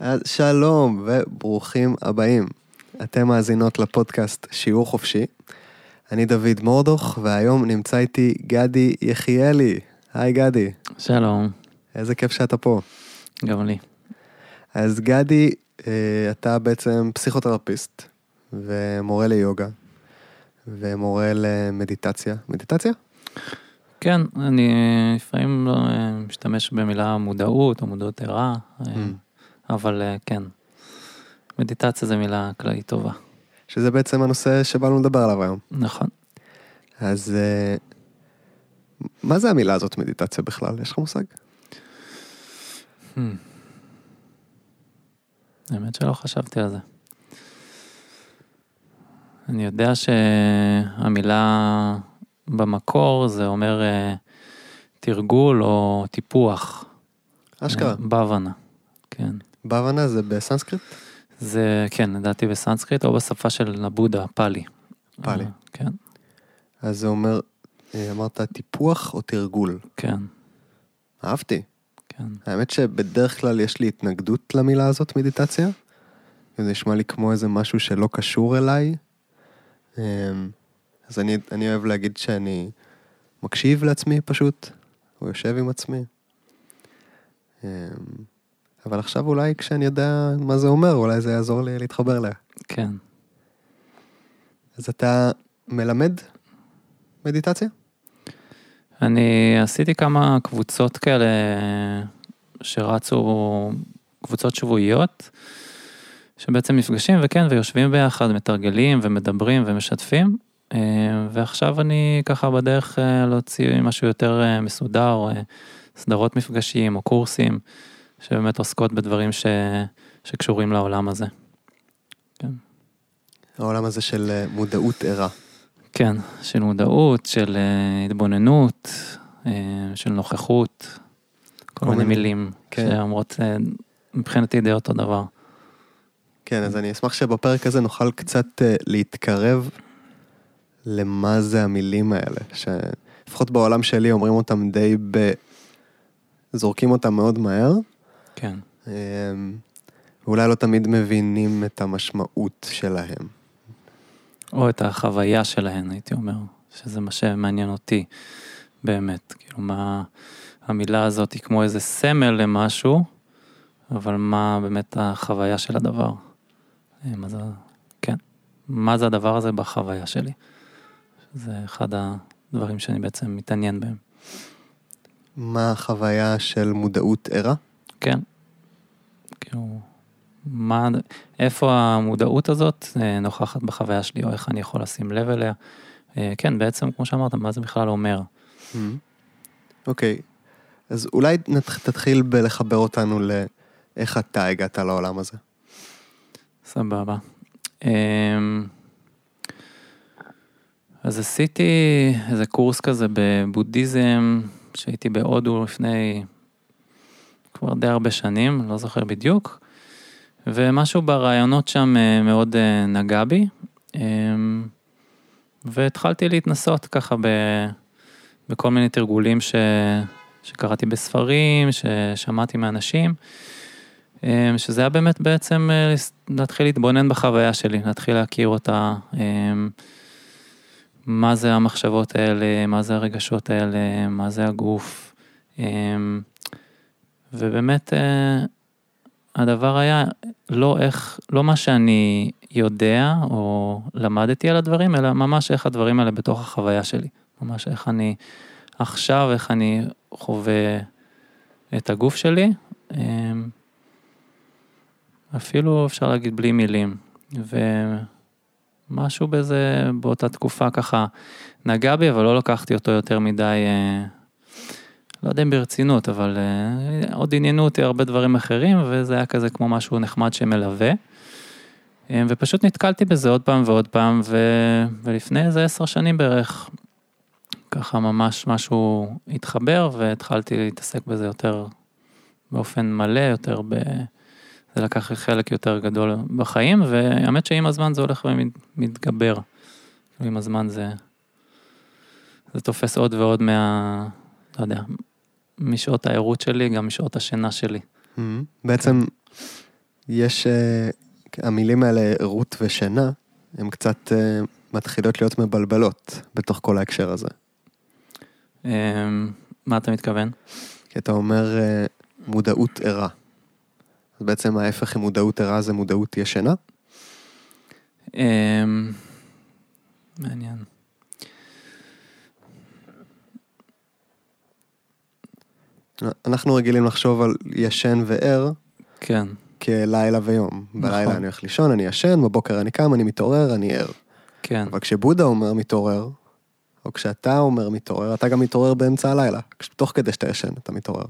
אז שלום וברוכים הבאים. אתם מאזינות לפודקאסט שיעור חופשי. אני דוד מורדוך, והיום נמצא איתי גדי יחיאלי. היי גדי, שלום, איזה כיף שאתה פה. גם לי. אז גדי, אה, אתה בעצם פסיכותרפיסט, ומורה ליוגה, ומורה למדיטציה. מדיטציה? כן, אני לפעמים לא משתמש במילה מודעות או מודעות ערה, Mm. אבל אה, כן, מדיטציה זה מילה כללית טובה. שזה בעצם הנושא שבאנו לדבר עליו היום. נכון. אז אה, מה זה המילה הזאת מדיטציה בכלל? יש לך מושג? Hmm. האמת שלא חשבתי על זה. אני יודע שהמילה במקור זה אומר אה, תרגול או טיפוח. אשכרה. בהבנה. כן. בהבנה זה בסנסקריט? זה, כן, לדעתי בסנסקריט או בשפה של הבודה, פאלי. פאלי. אה, כן, אז זה אומר, אה, אמרת טיפוח או תרגול? כן, אהבתי. כן. האמת שבדרך כלל יש לי התנגדות למילה הזאת, מדיטציה. זה נשמע לי כמו איזה משהו שלא קשור אליי. אמ, אז אני, אני אוהב להגיד שאני מקשיב לעצמי פשוט, או יושב עם עצמי. אבל עכשיו אולי כשאני יודע מה זה אומר, אולי זה יעזור לי להתחבר אליה. כן. אז אתה מלמד מדיטציה? אני עשיתי כמה קבוצות כאלה שרצו, קבוצות שבועיות, שבעצם נפגשים וכן, ויושבים ביחד, מתרגלים ומדברים ומשתפים. אה, ועכשיו אני ככה בדרך אה, להוציא משהו יותר אה, מסודר, סדרות מפגשים או קורסים, שבאמת עוסקות בדברים ש... שקשורים לעולם הזה. העולם הזה של אה, מודעות ערה. כן, של מודעות, של אה, התבוננות, אה, של נוכחות, כל מיני מילים כן. שאומרות מבחינתי די אותו דבר. כן, אז אני אשמח שבפרק הזה נוכל קצת להתקרב למה זה המילים האלה, שלפחות בעולם שלי אומרים אותם די ב... זורקים אותם מאוד מהר, כן, אה, ואולי לא תמיד מבינים את המשמעות שלהם. או את החוויה שלהן, הייתי אומר, שזה מה שמעניין אותי באמת, כאילו מה המילה הזאת היא כמו איזה סמל למשהו, אבל מה באמת החוויה של הדבר. אה, מה זה, כן, מה זה הדבר הזה בחוויה שלי. זה אחד הדברים שאני בעצם מתעניין בהם. מה החוויה של מודעות ערה? כן. כאילו, מה, איפה המודעות הזאת אה, נוכחת בחוויה שלי, או איך אני יכול לשים לב אליה. אה, כן, בעצם, כמו שאמרת, מה זה בכלל אומר. אוקיי, אז אולי תתחיל בלחבר אותנו לאיך אתה הגעת לעולם הזה. סבבה. אמ, אז עשיתי איזה קורס כזה בבודהיזם, שהייתי בהודו לפני כבר די הרבה שנים, לא זוכר בדיוק, ומשהו ברעיונות שם אה, מאוד אה, נגע בי, אמ, והתחלתי להתנסות ככה ב, בכל מיני תרגולים ש, שקראתי בספרים, ששמעתי מאנשים. אמ, שזה היה באמת בעצם אה, להתחיל להתבונן בחוויה שלי, להתחיל להכיר אותה, אמ, מה זה המחשבות האלה, מה זה הרגשות האלה, מה זה הגוף. אמ, ובאמת אה, הדבר היה לא איך, לא מה שאני יודע או למדתי על הדברים, אלא ממש איך הדברים האלה בתוך החוויה שלי. ממש איך אני עכשיו, איך אני חווה את הגוף שלי. אמ, אפילו אפשר להגיד בלי מילים. ומשהו בזה באותה תקופה ככה נגע בי, אבל לא לקחתי אותו יותר מדי, אה, לא יודע אם ברצינות, אבל אה, עוד עניינו אותי הרבה דברים אחרים, וזה היה כזה כמו משהו נחמד שמלווה. אה, ופשוט נתקלתי בזה עוד פעם ועוד פעם, ו... ולפני איזה עשר שנים בערך, ככה ממש משהו התחבר, והתחלתי להתעסק בזה יותר באופן מלא, יותר ב... זה לקח חלק יותר גדול בחיים, והאמת שעם הזמן זה הולך ומתגבר. עם הזמן זה, זה תופס עוד ועוד מה, לא יודע, משעות הערות שלי, גם משעות השינה שלי. בעצם יש, אה, המילים האלה, ערות ושינה, הן קצת אה, מתחילות להיות מבלבלות בתוך כל ההקשר הזה. אמ, מה אתה מתכוון? כי אתה אומר אה, מודעות ערה. אז בעצם ההפך ממודעות ערה זה מודעות ישנה? אמ, מעניין. אנחנו רגילים לחשוב על ישן וער כן, כלילה ויום. בלילה נכון. אני הולך לישון, אני ישן, בבוקר אני קם, אני מתעורר, אני ער. כן, אבל כשבודה אומר מתעורר, או כשאתה אומר מתעורר, אתה גם מתעורר באמצע הלילה. תוך כדי שאתה ישן, אתה מתעורר.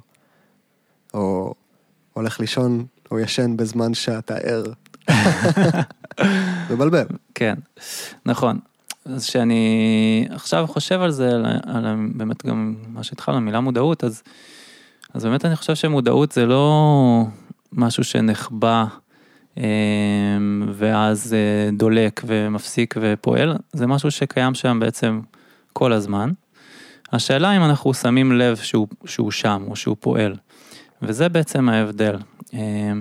או הולך לישון, או ישן בזמן שאתה ער. מבלבל. כן, נכון. אז כשאני עכשיו חושב על זה, על, על באמת גם מה שהתחלנו, המילה מודעות, אז, אז באמת אני חושב שמודעות זה לא משהו שנחבא אה, ואז אה, דולק ומפסיק ופועל, זה משהו שקיים שם בעצם כל הזמן. השאלה אם אנחנו שמים לב שהוא, שהוא שם או שהוא פועל, וזה בעצם ההבדל. אה,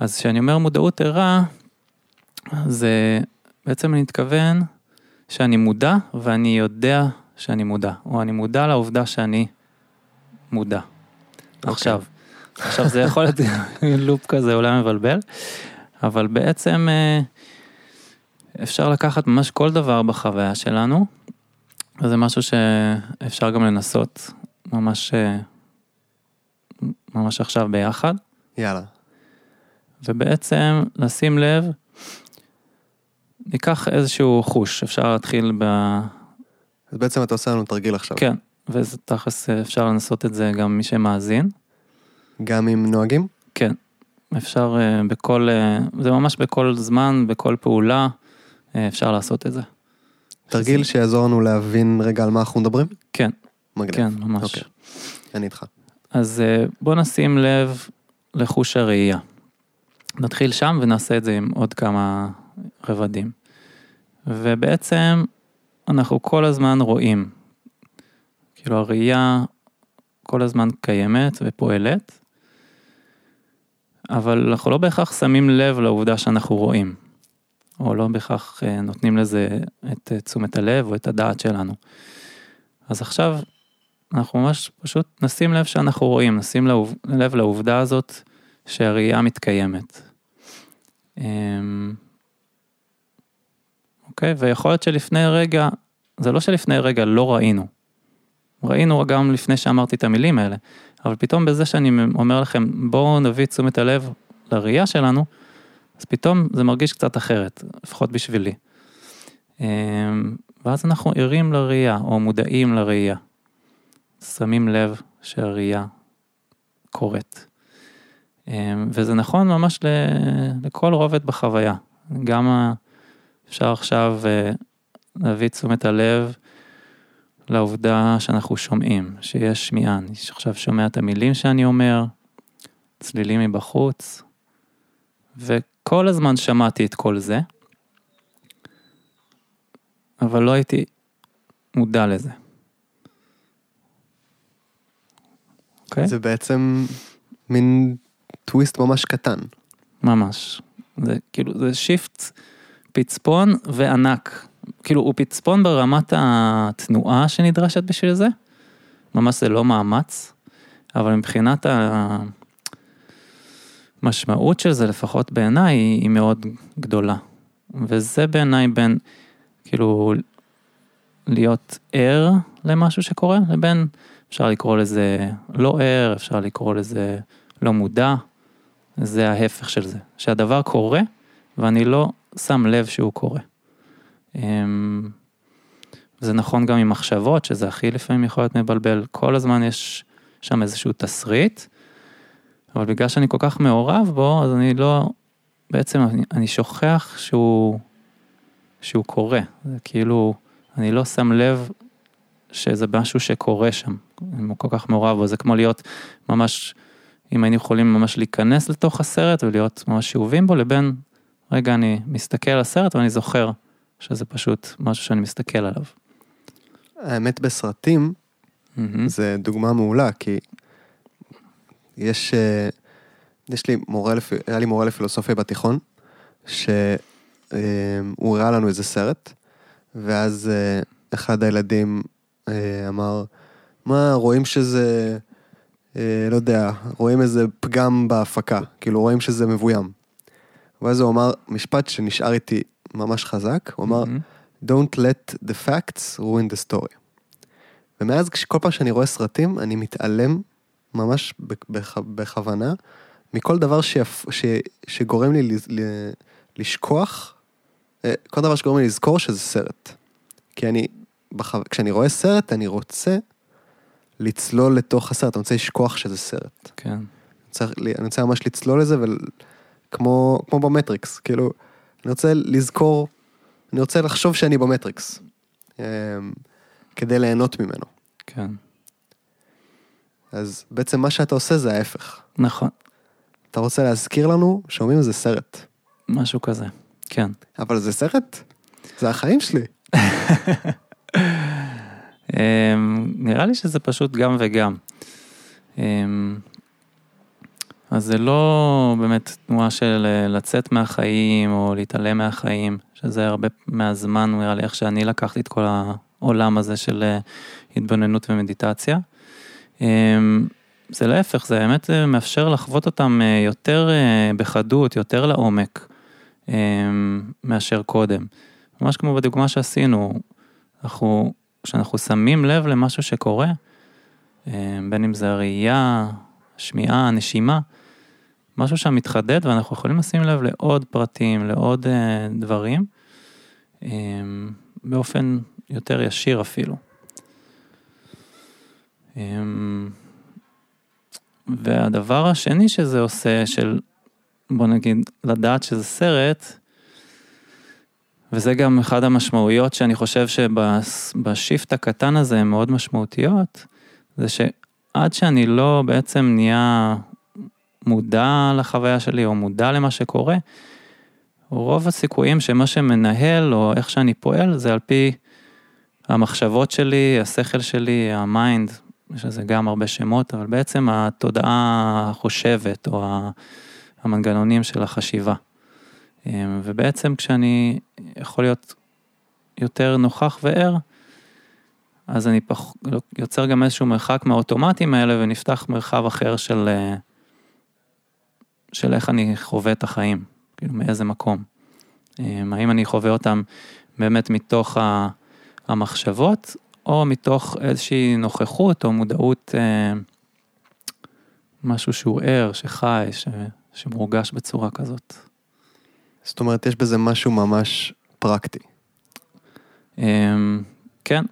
אז כשאני אומר מודעות ערה, זה בעצם אני מתכוון שאני מודע ואני יודע שאני מודע, או אני מודע לעובדה שאני מודע. אוקיי. עכשיו, עכשיו זה יכול להיות לופ כזה אולי מבלבל, אבל בעצם אה, אפשר לקחת ממש כל דבר בחוויה שלנו, וזה משהו שאפשר גם לנסות ממש, אה, ממש עכשיו ביחד. יאללה. ובעצם לשים לב, ניקח איזשהו חוש, אפשר להתחיל ב... אז בעצם אתה עושה לנו תרגיל עכשיו. כן, וזה תכלס אפשר לנסות את זה גם מי שמאזין. גם אם נוהגים? כן, אפשר אה, בכל, אה, זה ממש בכל זמן, בכל פעולה, אה, אפשר לעשות את זה. תרגיל שיעזור לנו להבין רגע על מה אנחנו מדברים? כן, מגניב. כן, ממש. אוקיי, אני איתך. אז אה, בוא נשים לב לחוש הראייה. נתחיל שם ונעשה את זה עם עוד כמה רבדים. ובעצם אנחנו כל הזמן רואים. כאילו הראייה כל הזמן קיימת ופועלת, אבל אנחנו לא בהכרח שמים לב לעובדה שאנחנו רואים, או לא בהכרח אה, נותנים לזה את אה, תשומת הלב או את הדעת שלנו. אז עכשיו אנחנו ממש פשוט נשים לב שאנחנו רואים, נשים לב לעובדה הזאת שהראייה מתקיימת. אמ, אוקיי, ויכול להיות שלפני רגע, זה לא שלפני רגע לא ראינו. ראינו גם לפני שאמרתי את המילים האלה, אבל פתאום בזה שאני אומר לכם, בואו נביא תשומת הלב לראייה שלנו, אז פתאום זה מרגיש קצת אחרת, לפחות בשבילי. אמ, ואז אנחנו ערים לראייה, או מודעים לראייה. שמים לב שהראייה קורית. אמ, וזה נכון ממש לכל רובד בחוויה. גם אפשר עכשיו אה, להביא תשומת הלב לעובדה שאנחנו שומעים, שיש שמיעה. אני עכשיו שומע את המילים שאני אומר, צלילים מבחוץ, וכל הזמן שמעתי את כל זה, אבל לא הייתי מודע לזה. אוקיי? זה בעצם מין טוויסט ממש קטן. ממש. זה כאילו, זה shift פצפון וענק. כאילו, הוא פצפון ברמת התנועה שנדרשת בשביל זה. ממש זה לא מאמץ, אבל מבחינת המשמעות של זה, לפחות בעיניי, היא, מאוד גדולה. וזה בעיניי בין, כאילו, להיות ער למשהו שקורה, לבין, אפשר לקרוא לזה לא ער, אפשר לקרוא לזה לא מודע. זה ההפך של זה, שהדבר קורה ואני לא שם לב שהוא קורה. אמ, זה נכון גם עם מחשבות, שזה הכי לפעמים יכול להיות מבלבל, כל הזמן יש שם איזשהו תסריט, אבל בגלל שאני כל כך מעורב בו, אז אני לא, בעצם אני, אני שוכח שהוא, שהוא קורה, זה כאילו, אני לא שם לב שזה משהו שקורה שם, אני כל כך מעורב בו, זה כמו להיות ממש אם היינו יכולים ממש להיכנס לתוך הסרט ולהיות ממש שאובים בו, לבין, רגע, אני מסתכל על הסרט ואני זוכר שזה פשוט משהו שאני מסתכל עליו. האמת בסרטים, מהמם. זה דוגמה מעולה, כי יש, אה, יש לי מורה. היה לי מורה לפילוסופיה בתיכון, שהוא הראה לנו איזה סרט, ואז אה, אחד הילדים אה, אמר, מה, רואים שזה, אה, לא יודע, רואים איזה פגם בהפקה, כאילו רואים שזה מבוים. ואז הוא אמר משפט שנשאר איתי ממש חזק, הוא אמר. Don't let the facts ruin the story. ומאז כל פעם שאני רואה סרטים, אני מתעלם ממש בכ- בכוונה מכל דבר שיפ... ש... שגורם לי ל... לשכוח, אה, כל דבר שגורם לי לזכור שזה סרט. כי אני, בח... כשאני רואה סרט, אני רוצה לצלול לתוך הסרט, אני רוצה לשכוח שזה סרט. כן. אני רוצה, אני רוצה ממש לצלול לזה, וכמו כמו במטריקס, כאילו, אני רוצה לזכור, אני רוצה לחשוב שאני במטריקס, אמ, כדי ליהנות ממנו. כן. אז בעצם מה שאתה עושה זה ההפך. נכון. אתה רוצה להזכיר לנו שאומרים זה סרט. משהו כזה. כן. אבל זה סרט? זה החיים שלי. אמ, נראה לי שזה פשוט גם וגם. אמ, אז זה לא באמת תנועה של אה, לצאת מהחיים או להתעלם מהחיים, שזה הרבה מהזמן, נראה לי, איך שאני לקחתי את כל העולם הזה של אה, התבוננות ומדיטציה. אמ, זה להפך, זה באמת אה, מאפשר לחוות אותם יותר בחדות, יותר לעומק, אמ, מאשר קודם. ממש כמו בדוגמה שעשינו, אנחנו, כשאנחנו שמים לב למשהו שקורה, אה, בין אם זה הראייה, השמיעה, הנשימה, משהו שם מתחדד ואנחנו יכולים לשים לב לעוד פרטים, לעוד אה, דברים, אה, באופן יותר ישיר אפילו. אה, והדבר השני שזה עושה, של בוא נגיד, לדעת שזה סרט, וזה גם אחד המשמעויות שאני חושב שבשיפט הקטן הזה הן מאוד משמעותיות, זה שעד שאני לא בעצם נהיה מודע לחוויה שלי או מודע למה שקורה, רוב הסיכויים שמה שמנהל או איך שאני פועל זה על פי המחשבות שלי, השכל שלי, ה mind, יש לזה גם הרבה שמות, אבל בעצם התודעה החושבת או המנגנונים של החשיבה. אמ, ובעצם כשאני יכול להיות יותר נוכח וער, אז אני פח... יוצר גם איזשהו מרחק מהאוטומטים האלה ונפתח מרחב אחר של, אה, של איך אני חווה את החיים, כאילו מאיזה מקום. אמ, האם אני חווה אותם באמת מתוך המחשבות, או מתוך איזושהי נוכחות או מודעות, אה, משהו שהוא ער, שחי, ש... שמורגש בצורה כזאת. זאת אומרת, יש בזה משהו ממש פרקטי, אמ, כן,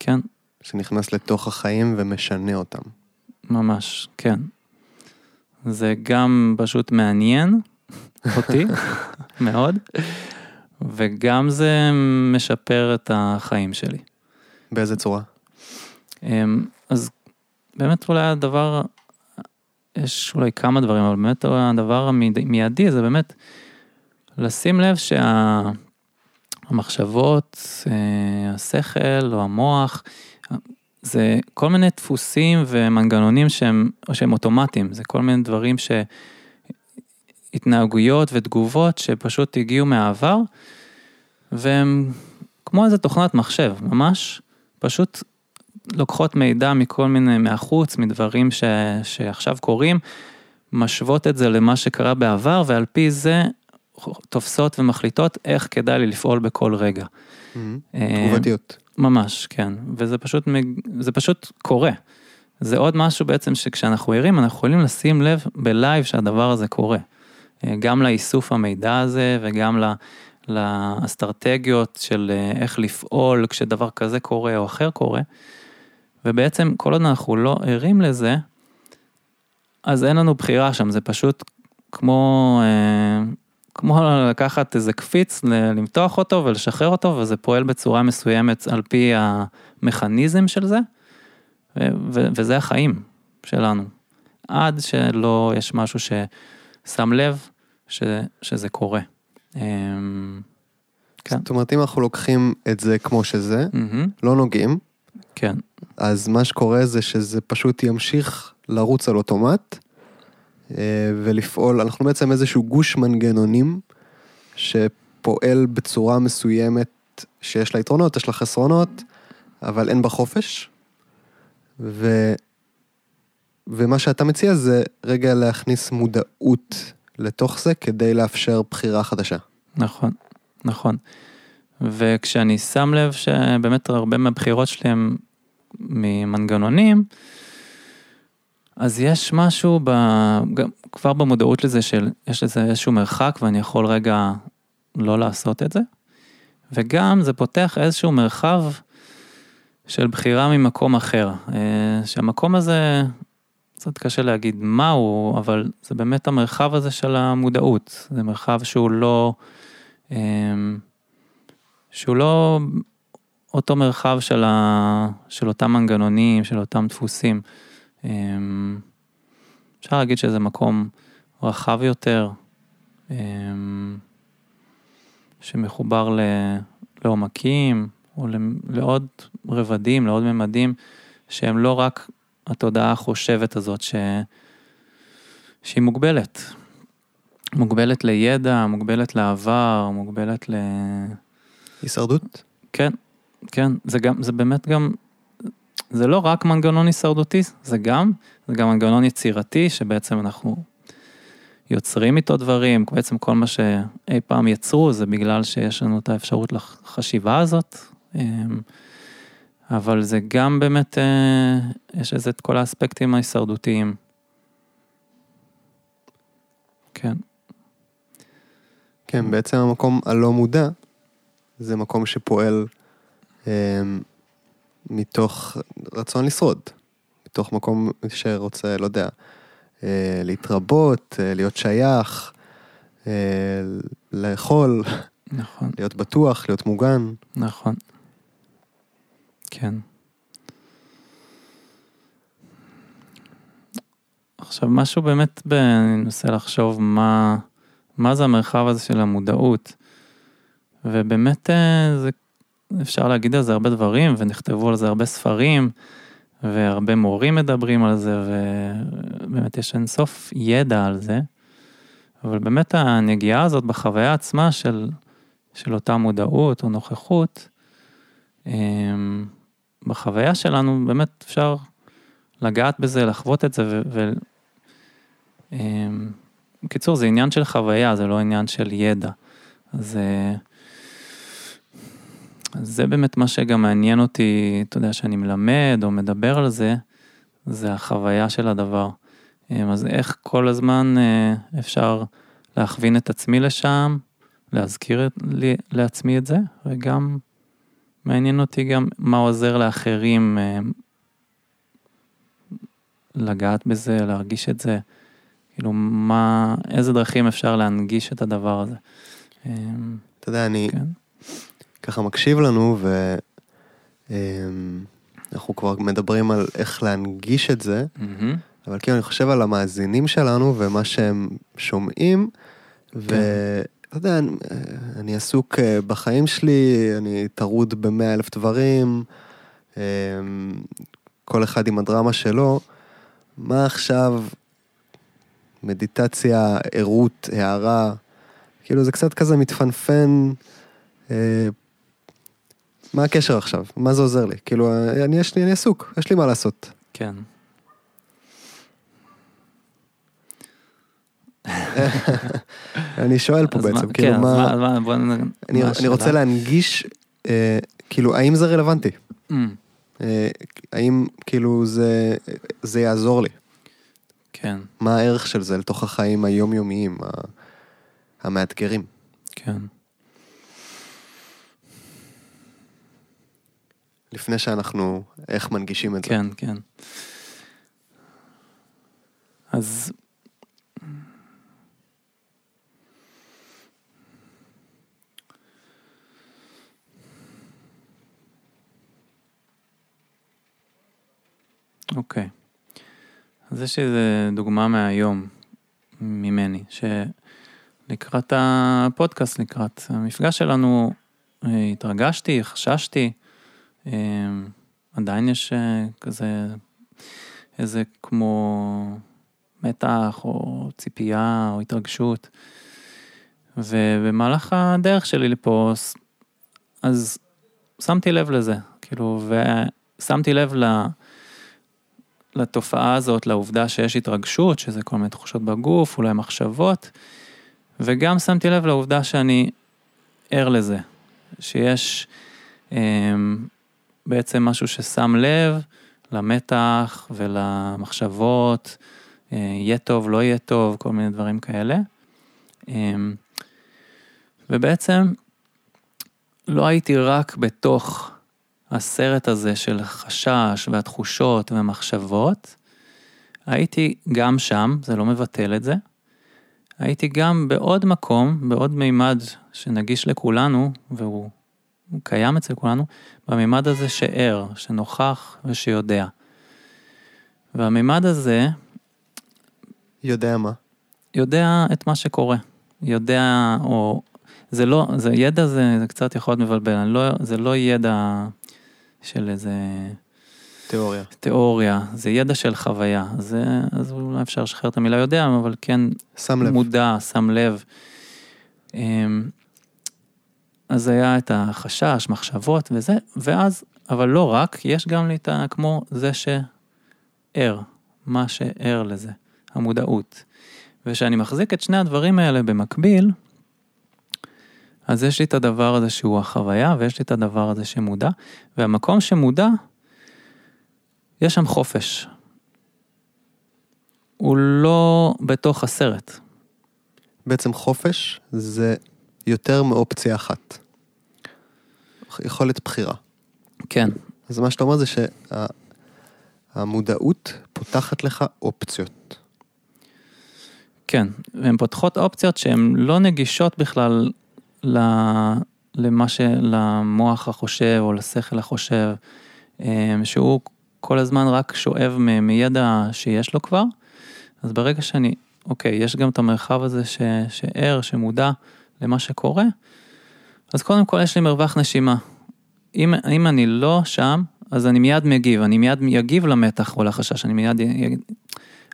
כן, שנכנס לתוך החיים ומשנה אותם. ממש, כן. זה גם פשוט מעניין אותי מאוד, וגם זה משפר את החיים שלי. באיזה צורה? אמ, אז באמת אולי הדבר, יש אולי כמה דברים, אבל באמת הדבר המיידי זה באמת לשים לב שהמחשבות, אה, השכל או המוח, זה כל מיני דפוסים ומנגנונים שהם, שהם אוטומטיים, זה כל מיני דברים ש... התנהגויות ותגובות שפשוט הגיעו מהעבר, והם כמו איזה תוכנת מחשב, ממש, פשוט לוקחות מידע מכל מיני, מהחוץ, מדברים ש, שעכשיו קורים, משוות את זה למה שקרה בעבר, ועל פי זה תופסות ומחליטות איך כדאי לי לפעול בכל רגע. אה, תגובתיות. ממש, כן, וזה פשוט, זה פשוט קורה. זה עוד משהו בעצם שכשאנחנו ערים, אנחנו יכולים לשים לב בלייב שהדבר הזה קורה. אה, גם לאיסוף המידע הזה וגם ל- לאסטרטגיות של אה, איך לפעול כשדבר כזה קורה או אחר קורה. ובעצם כל עוד אנחנו לא ערים לזה, אז אין לנו בחירה שם, זה פשוט כמו, אה, כמו לקחת איזה קפיץ, למתוח אותו ולשחרר אותו, וזה פועל בצורה מסוימת על פי המכניזם של זה, ו- וזה החיים שלנו. עד שלא יש משהו ששם לב ש- שזה קורה. אמ, כן. זאת אומרת, אם אנחנו לוקחים את זה כמו שזה, מהמם, לא נוגעים, כן, אז מה שקורה זה שזה פשוט ימשיך לרוץ על אוטומט, ולפעול, אנחנו בעצם איזשהו גוש מנגנונים שפועל בצורה מסוימת שיש לה יתרונות, יש לה חסרונות, אבל אין בה חופש. ו... ומה שאתה מציע זה רגע להכניס מודעות לתוך זה כדי לאפשר בחירה חדשה. נכון, נכון. וכשאני שם לב שבאמת הרבה מהבחירות שלי הם ממנגנונים, אז יש משהו ב... גם כבר במודעות לזה של יש לזה איזשהו מרחק ואני יכול רגע לא לעשות את זה. וגם זה פותח איזשהו מרחב של בחירה ממקום אחר. אה, שהמקום הזה, קצת קשה להגיד מהו, אבל זה באמת המרחב הזה של המודעות. זה מרחב שהוא לא... אה, שהוא לא אותו מרחב של, ה, של אותם מנגנונים, של אותם דפוסים. אמ, אפשר להגיד שזה מקום רחב יותר, אמ, שמחובר לעומקים, או לעוד רבדים, לעוד ממדים, שהם לא רק התודעה החושבת הזאת ש... שהיא מוגבלת. מוגבלת לידע, מוגבלת לעבר, מוגבלת ל... הישרדות? כן, כן, זה גם, זה באמת גם, זה לא רק מנגנון הישרדותי, זה גם, זה גם מנגנון יצירתי, שבעצם אנחנו יוצרים איתו דברים, בעצם כל מה שאי פעם יצרו זה בגלל שיש לנו את האפשרות לחשיבה הזאת, אמ, אבל זה גם באמת, אה, יש לזה את כל האספקטים ההישרדותיים. כן. כן, בעצם המקום הלא מודע זה מקום שפועל אה, מתוך רצון לשרוד, מתוך מקום שרוצה, לא יודע, אה, להתרבות, אה, להיות שייך, אה, לאכול, נכון. להיות בטוח, להיות מוגן. נכון. כן. עכשיו משהו באמת, ב... אני מנסה לחשוב מה, מה זה המרחב הזה של המודעות. ובאמת זה, אפשר להגיד על זה הרבה דברים, ונכתבו על זה הרבה ספרים, והרבה מורים מדברים על זה, ובאמת יש אינסוף ידע על זה. אבל באמת הנגיעה הזאת בחוויה עצמה של, של אותה מודעות או נוכחות, אמ, בחוויה שלנו באמת אפשר לגעת בזה, לחוות את זה, ו... ו אמ, בקיצור, זה עניין של חוויה, זה לא עניין של ידע. אז אה, זה באמת מה שגם מעניין אותי, אתה יודע, שאני מלמד או מדבר על זה, זה החוויה של הדבר. אמ, אז איך כל הזמן אה, אפשר להכווין את עצמי לשם, להזכיר לי, לעצמי את זה, וגם מעניין אותי גם מה עוזר לאחרים אמ, לגעת בזה, להרגיש את זה, כאילו מה, איזה דרכים אפשר להנגיש את הדבר הזה. אמ, אתה יודע, אני, כן. ככה מקשיב לנו, ואנחנו כבר מדברים על איך להנגיש את זה, mm-hmm. אבל כאילו אני חושב על המאזינים שלנו ומה שהם שומעים, כן. ואתה יודע, אני, אני עסוק אה, בחיים שלי, אני טרוד במאה אלף דברים, אמ, כל אחד עם הדרמה שלו, מה עכשיו מדיטציה, ערות, הערה, כאילו זה קצת כזה מתפנפן אה, מה הקשר עכשיו? מה זה עוזר לי? כאילו, אני, יש לי, אני עסוק, יש לי מה לעשות. כן. אני שואל פה בעצם, מה, כאילו כן, מה... אז מה, בוא. אני, אני רוצה להנגיש, אה, כאילו, האם זה רלוונטי? Mm. אה, האם כאילו זה, זה יעזור לי? כן. מה הערך של זה לתוך החיים היומיומיים, המאתגרים? כן. לפני שאנחנו, איך מנגישים את כן, זה. כן, כן. אז... אוקיי. אז יש איזו דוגמה מהיום ממני, שלקראת הפודקאסט, לקראת המפגש שלנו, אה, התרגשתי, חששתי, עדיין יש כזה איזה כמו מתח או ציפייה או התרגשות. ובמהלך הדרך שלי לפה, אז שמתי לב לזה, כאילו, ושמתי לב ל... לתופעה הזאת, לעובדה שיש התרגשות, שזה כל מיני תחושות בגוף, אולי מחשבות, וגם שמתי לב לעובדה שאני ער לזה, שיש אה, בעצם משהו ששם לב למתח ולמחשבות, אה, יהיה טוב, לא יהיה טוב, כל מיני דברים כאלה. אה, ובעצם לא הייתי רק בתוך הסרט הזה של חשש והתחושות והמחשבות, הייתי גם שם, זה לא מבטל את זה, הייתי גם בעוד מקום, בעוד מימד שנגיש לכולנו, והוא קיים אצל כולנו, במימד הזה שער, שנוכח ושיודע. והמימד הזה... יודע מה? יודע את מה שקורה. יודע, או... זה לא, זה ידע זה, זה קצת יכול להיות מבלבל, לא, זה לא ידע של איזה... תיאוריה. תיאוריה, זה ידע של חוויה, זה, אז אולי אפשר לשחרר את המילה יודע, אבל כן שם לב. מודע, שם לב. אז היה את החשש, מחשבות וזה, ואז, אבל לא רק, יש גם לי את ה... כמו זה שער, מה שער לזה, המודעות. וכשאני מחזיק את שני הדברים האלה במקביל, אז יש לי את הדבר הזה שהוא החוויה, ויש לי את הדבר הזה שמודע, והמקום שמודע, יש שם חופש. הוא לא בתוך הסרט. בעצם חופש זה יותר מאופציה אחת. יכולת בחירה. כן. אז מה שאתה אומר זה שהמודעות פותחת לך אופציות. כן, והן פותחות אופציות שהן לא נגישות בכלל למה ש... למוח החושב או לשכל החושב, אה, שהוא כל הזמן רק שואב מידע שיש לו כבר, אז ברגע שאני, אוקיי, יש גם את המרחב הזה ש... שער, שמודע למה שקורה, אז קודם כל יש לי מרווח נשימה. אם, אם אני לא שם, אז אני מיד מגיב, אני מיד אגיב למתח או לחשש, אני מיד,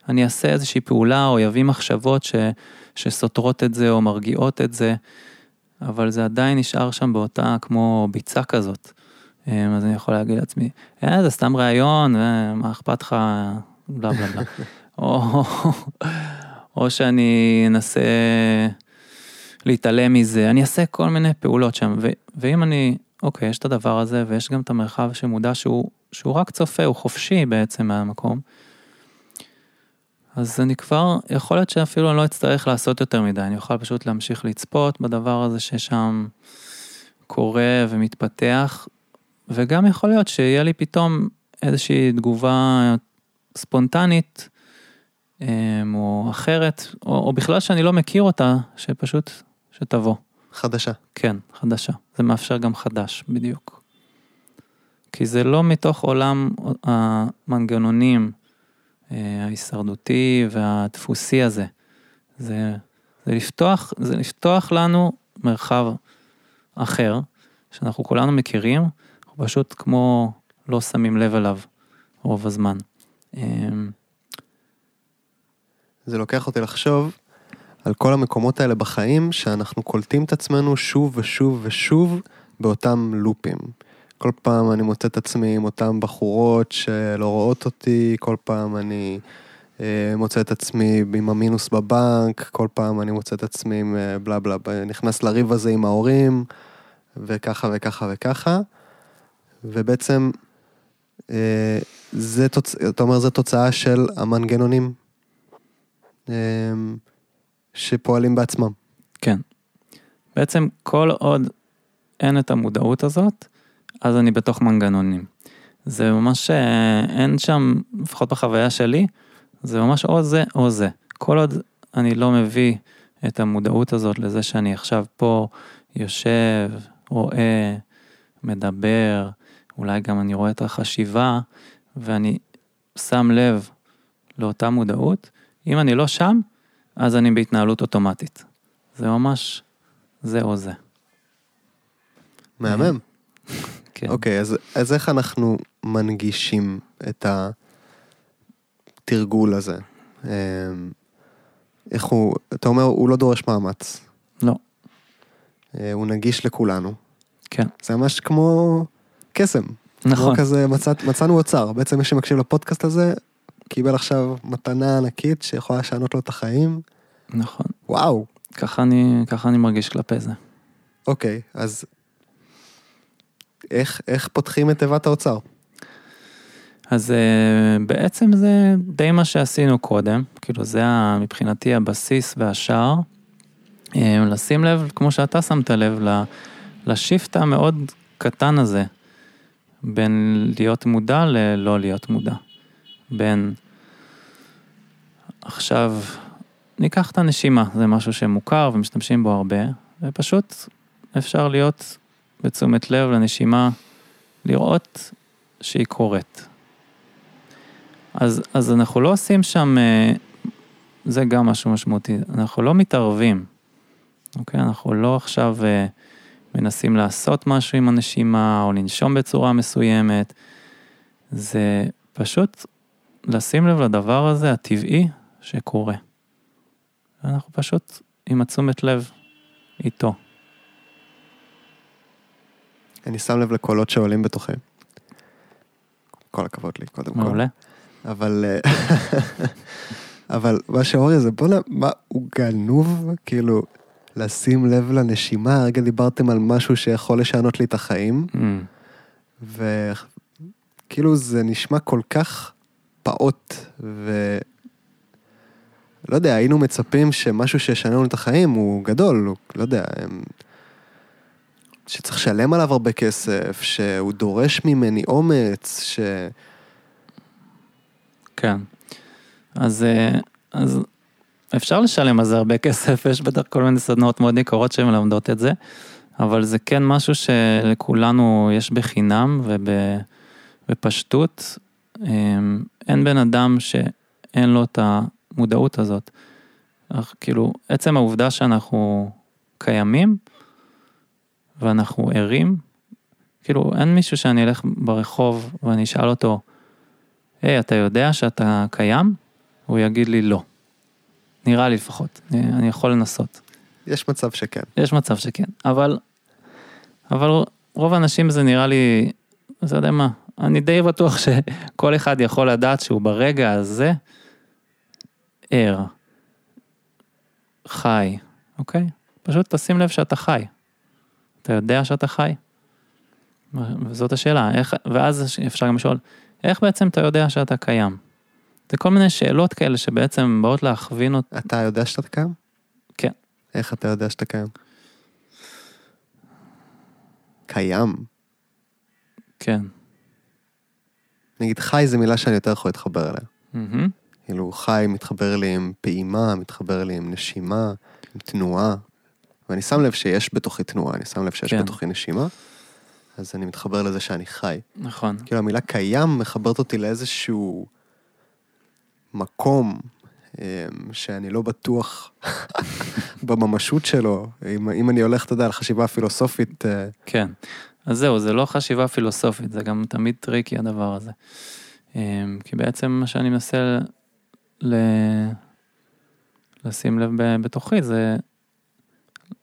אני אעשה איזושהי פעולה או יביא מחשבות ש, שסותרות את זה או מרגיעות את זה, אבל זה עדיין נשאר שם באותה כמו ביצה כזאת. אמ, אז אני יכול להגיד לעצמי, אה, זה סתם ראיון, אה, מה אכפת לך, בלה בלה בלה. או, או שאני אנסה להתעלם מזה, אני אעשה כל מיני פעולות שם, ו, ואם אני, אוקיי, יש את הדבר הזה, ויש גם את המרחב שמודע שהוא, שהוא רק צופה, הוא חופשי בעצם מהמקום. אז אני כבר, יכול להיות שאפילו אני לא אצטרך לעשות יותר מדי, אני יכול פשוט להמשיך לצפות בדבר הזה ששם קורה ומתפתח, וגם יכול להיות שיהיה לי פתאום איזושהי תגובה ספונטנית, אמ, או אחרת, או, או בכלל שאני לא מכיר אותה, שפשוט, שתבוא. חדשה. כן, חדשה. זה מאפשר גם חדש, בדיוק. כי זה לא מתוך עולם המנגנונים אה, ההישרדותי והדפוסי הזה. זה, זה לפתוח, זה לפתוח לנו מרחב אחר, שאנחנו כולנו מכירים, אנחנו פשוט כמו לא שמים לב אליו רוב הזמן. אמ, זה לוקח אותי לחשוב על כל המקומות האלה בחיים, שאנחנו קולטים את עצמנו שוב ושוב ושוב באותם לופים. כל פעם אני מוצא את עצמי עם אותן בחורות שלא רואות אותי, כל פעם אני אה, מוצא את עצמי עם המינוס בבנק, כל פעם אני מוצא את עצמי עם אה, בלה בלה, נכנס לריב הזה עם ההורים, וככה וככה וככה. ובעצם, אה, זה תוצ... אתה אומר, זו תוצאה של המנגנונים אה, שפועלים בעצמם. כן. בעצם כל עוד אין את המודעות הזאת, אז אני בתוך מנגנונים. זה ממש, אה, אין שם, לפחות בחוויה שלי, זה ממש או זה או זה. כל עוד אני לא מביא את המודעות הזאת לזה שאני עכשיו פה יושב, רואה, מדבר, אולי גם אני רואה את החשיבה, ואני שם לב לאותה מודעות, אם אני לא שם, אז אני בהתנהלות אוטומטית. זה ממש זה או זה. מהמם. כן. אוקיי, אז, אז איך אנחנו מנגישים את התרגול הזה? אמ, איך הוא, אתה אומר, הוא לא דורש מאמץ. לא. אה, הוא נגיש לכולנו. כן. זה ממש כמו קסם. נכון. כמו כזה, מצא, מצאנו אוצר. בעצם מי שמקשיב לפודקאסט הזה, קיבל עכשיו מתנה ענקית שיכולה לשנות לו את החיים. נכון. וואו. ככה אני, ככה אני מרגיש כלפי זה. אוקיי, אז איך, איך פותחים את תיבת האוצר? אז uh, בעצם זה די מה שעשינו קודם, כאילו זה מבחינתי הבסיס והשער. Uh, לשים לב, כמו שאתה שמת לב, לשיפט המאוד קטן הזה, בין להיות מודע ללא להיות מודע. בין עכשיו, ניקח את הנשימה, זה משהו שמוכר ומשתמשים בו הרבה, ופשוט אפשר להיות בתשומת לב לנשימה, לראות שהיא קורית. אז, אז אנחנו לא עושים שם, אה, זה גם משהו משמעותי, אנחנו לא מתערבים, אוקיי? אנחנו לא עכשיו אה, מנסים לעשות משהו עם הנשימה או לנשום בצורה מסוימת, זה פשוט לשים לב לדבר הזה הטבעי שקורה. אנחנו פשוט עם התשומת לב איתו. אני שם לב לקולות שעולים בתוכי. כל הכבוד לי, קודם כל. מעולה? אבל, אה, אבל מה שאורי זה, בוא'נה, מה, הוא גנוב, כאילו, לשים לב לנשימה, הרגע דיברתם על משהו שיכול לשנות לי את החיים, Mm, וכאילו זה נשמע כל כך פעוט, ו... לא יודע, היינו מצפים שמשהו שישנה לנו את החיים הוא גדול, הוא, לא יודע, הם... שצריך לשלם עליו הרבה כסף, שהוא דורש ממני אומץ, ש... כן. אז, אה, אז אפשר לשלם על זה הרבה כסף, יש בטח כל מיני סדנאות מאוד יקרות שמלמדות את זה, אבל זה כן משהו שלכולנו יש בחינם ובפשטות. אין בן אדם שאין לו את המודעות הזאת. אך, כאילו, עצם העובדה שאנחנו קיימים ואנחנו ערים, כאילו, אין מישהו שאני אלך ברחוב ואני אשאל אותו, היי, אתה יודע שאתה קיים? הוא יגיד לי לא. נראה לי לפחות, אני, אני יכול לנסות. יש מצב שכן. יש מצב שכן, אבל, אבל רוב האנשים זה נראה לי, אתה יודע מה, אני די בטוח שכל אחד יכול לדעת שהוא ברגע הזה ער, חי, אוקיי? פשוט תשים לב שאתה חי. אתה יודע שאתה חי? וזאת השאלה, איך, ואז אפשר גם לשאול, איך בעצם אתה יודע שאתה קיים? זה כל מיני שאלות כאלה שבעצם באות להכווין אותי. אתה יודע שאתה קיים? כן. איך אתה יודע שאתה קיים? קיים. כן. נגיד חי זה מילה שאני יותר יכול להתחבר אליה. מהמם. כאילו חי מתחבר לי עם פעימה, מתחבר לי עם נשימה, עם תנועה. ואני שם לב שיש בתוכי תנועה, אני שם לב שיש כן. בתוכי נשימה, אז אני מתחבר לזה שאני חי. נכון. כאילו המילה קיים מחברת אותי לאיזשהו מקום אמ, שאני לא בטוח בממשות שלו. אם, אם אני הולך, אתה יודע, על חשיבה פילוסופית, אה, כן. אז זהו, זה לא חשיבה פילוסופית, זה גם תמיד tricky הדבר הזה. אמ, כי בעצם מה שאני מנסה ל... לשים לב בתוכי זה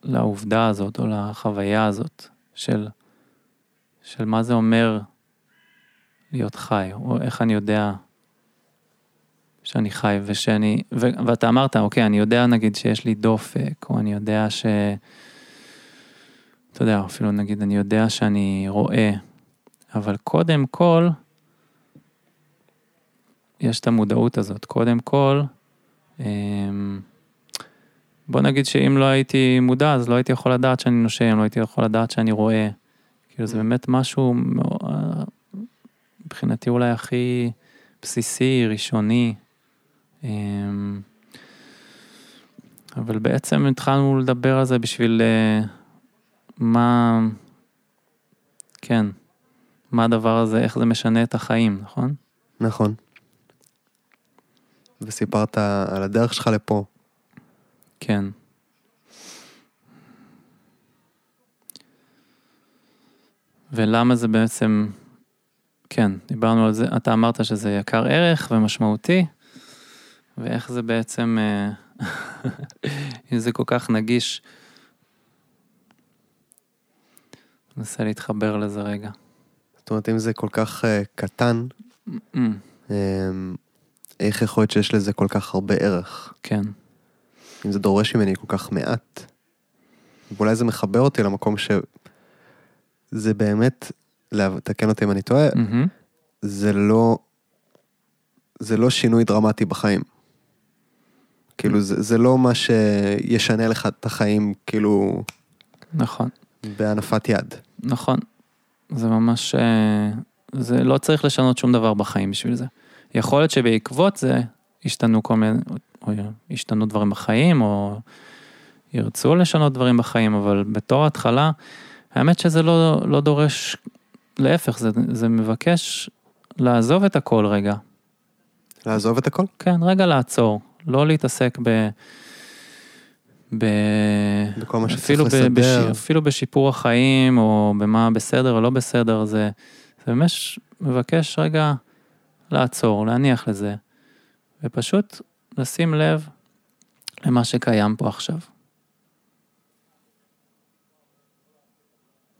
לעובדה הזאת או לחוויה הזאת של, של מה זה אומר להיות חי, או איך אני יודע שאני חי ושאני, ו, ואתה אמרת, אוקיי, אני יודע נגיד שיש לי דופק, או אני יודע ש... אתה יודע, אפילו נגיד אני יודע שאני רואה, אבל קודם כל, יש את המודעות הזאת. קודם כל, אמ, בוא נגיד שאם לא הייתי מודע, אז לא הייתי יכול לדעת שאני נושם, לא הייתי יכול לדעת שאני רואה. כאילו זה באמת משהו מאוד- מבחינתי אולי הכי בסיסי, ראשוני. אמ, אבל בעצם התחלנו לדבר על זה בשביל אה, מה, כן, מה הדבר הזה, איך זה משנה את החיים, נכון? נכון. וסיפרת על הדרך שלך לפה. כן. ולמה זה בעצם, כן, דיברנו על זה, אתה אמרת שזה יקר ערך ומשמעותי, ואיך זה בעצם, אה, אם זה כל כך נגיש. ננסה להתחבר לזה רגע. זאת אומרת, אם זה כל כך uh, קטן, Mm, um, איך יכול להיות שיש לזה כל כך הרבה ערך? כן, אם זה דורש ממני כל כך מעט. ואולי זה מחבר אותי למקום שזה באמת, לה- תקן אותי אם אני טועה, מהמם. זה לא, זה לא שינוי דרמטי בחיים. כאילו, זה, זה לא מה שישנה לך את החיים, כאילו, נכון, בהנפת יד. נכון. זה ממש, אה, זה לא צריך לשנות שום דבר בחיים בשביל זה. יכול להיות שבעקבות זה השתנו כל מיני, או השתנו דברים בחיים, או ירצו לשנות דברים בחיים, אבל בתור התחלה, האמת שזה לא, לא דורש, להפך, זה, זה מבקש לעזוב את הכל רגע. לעזוב את הכל? כן, רגע לעצור, לא להתעסק ב... ב... בכל מה שצריך אפילו, ב, לסדר. בש, אפילו בשיפור החיים, או במה בסדר או לא בסדר, זה, זה ממש מבקש רגע לעצור, להניח לזה, ופשוט לשים לב למה שקיים פה עכשיו.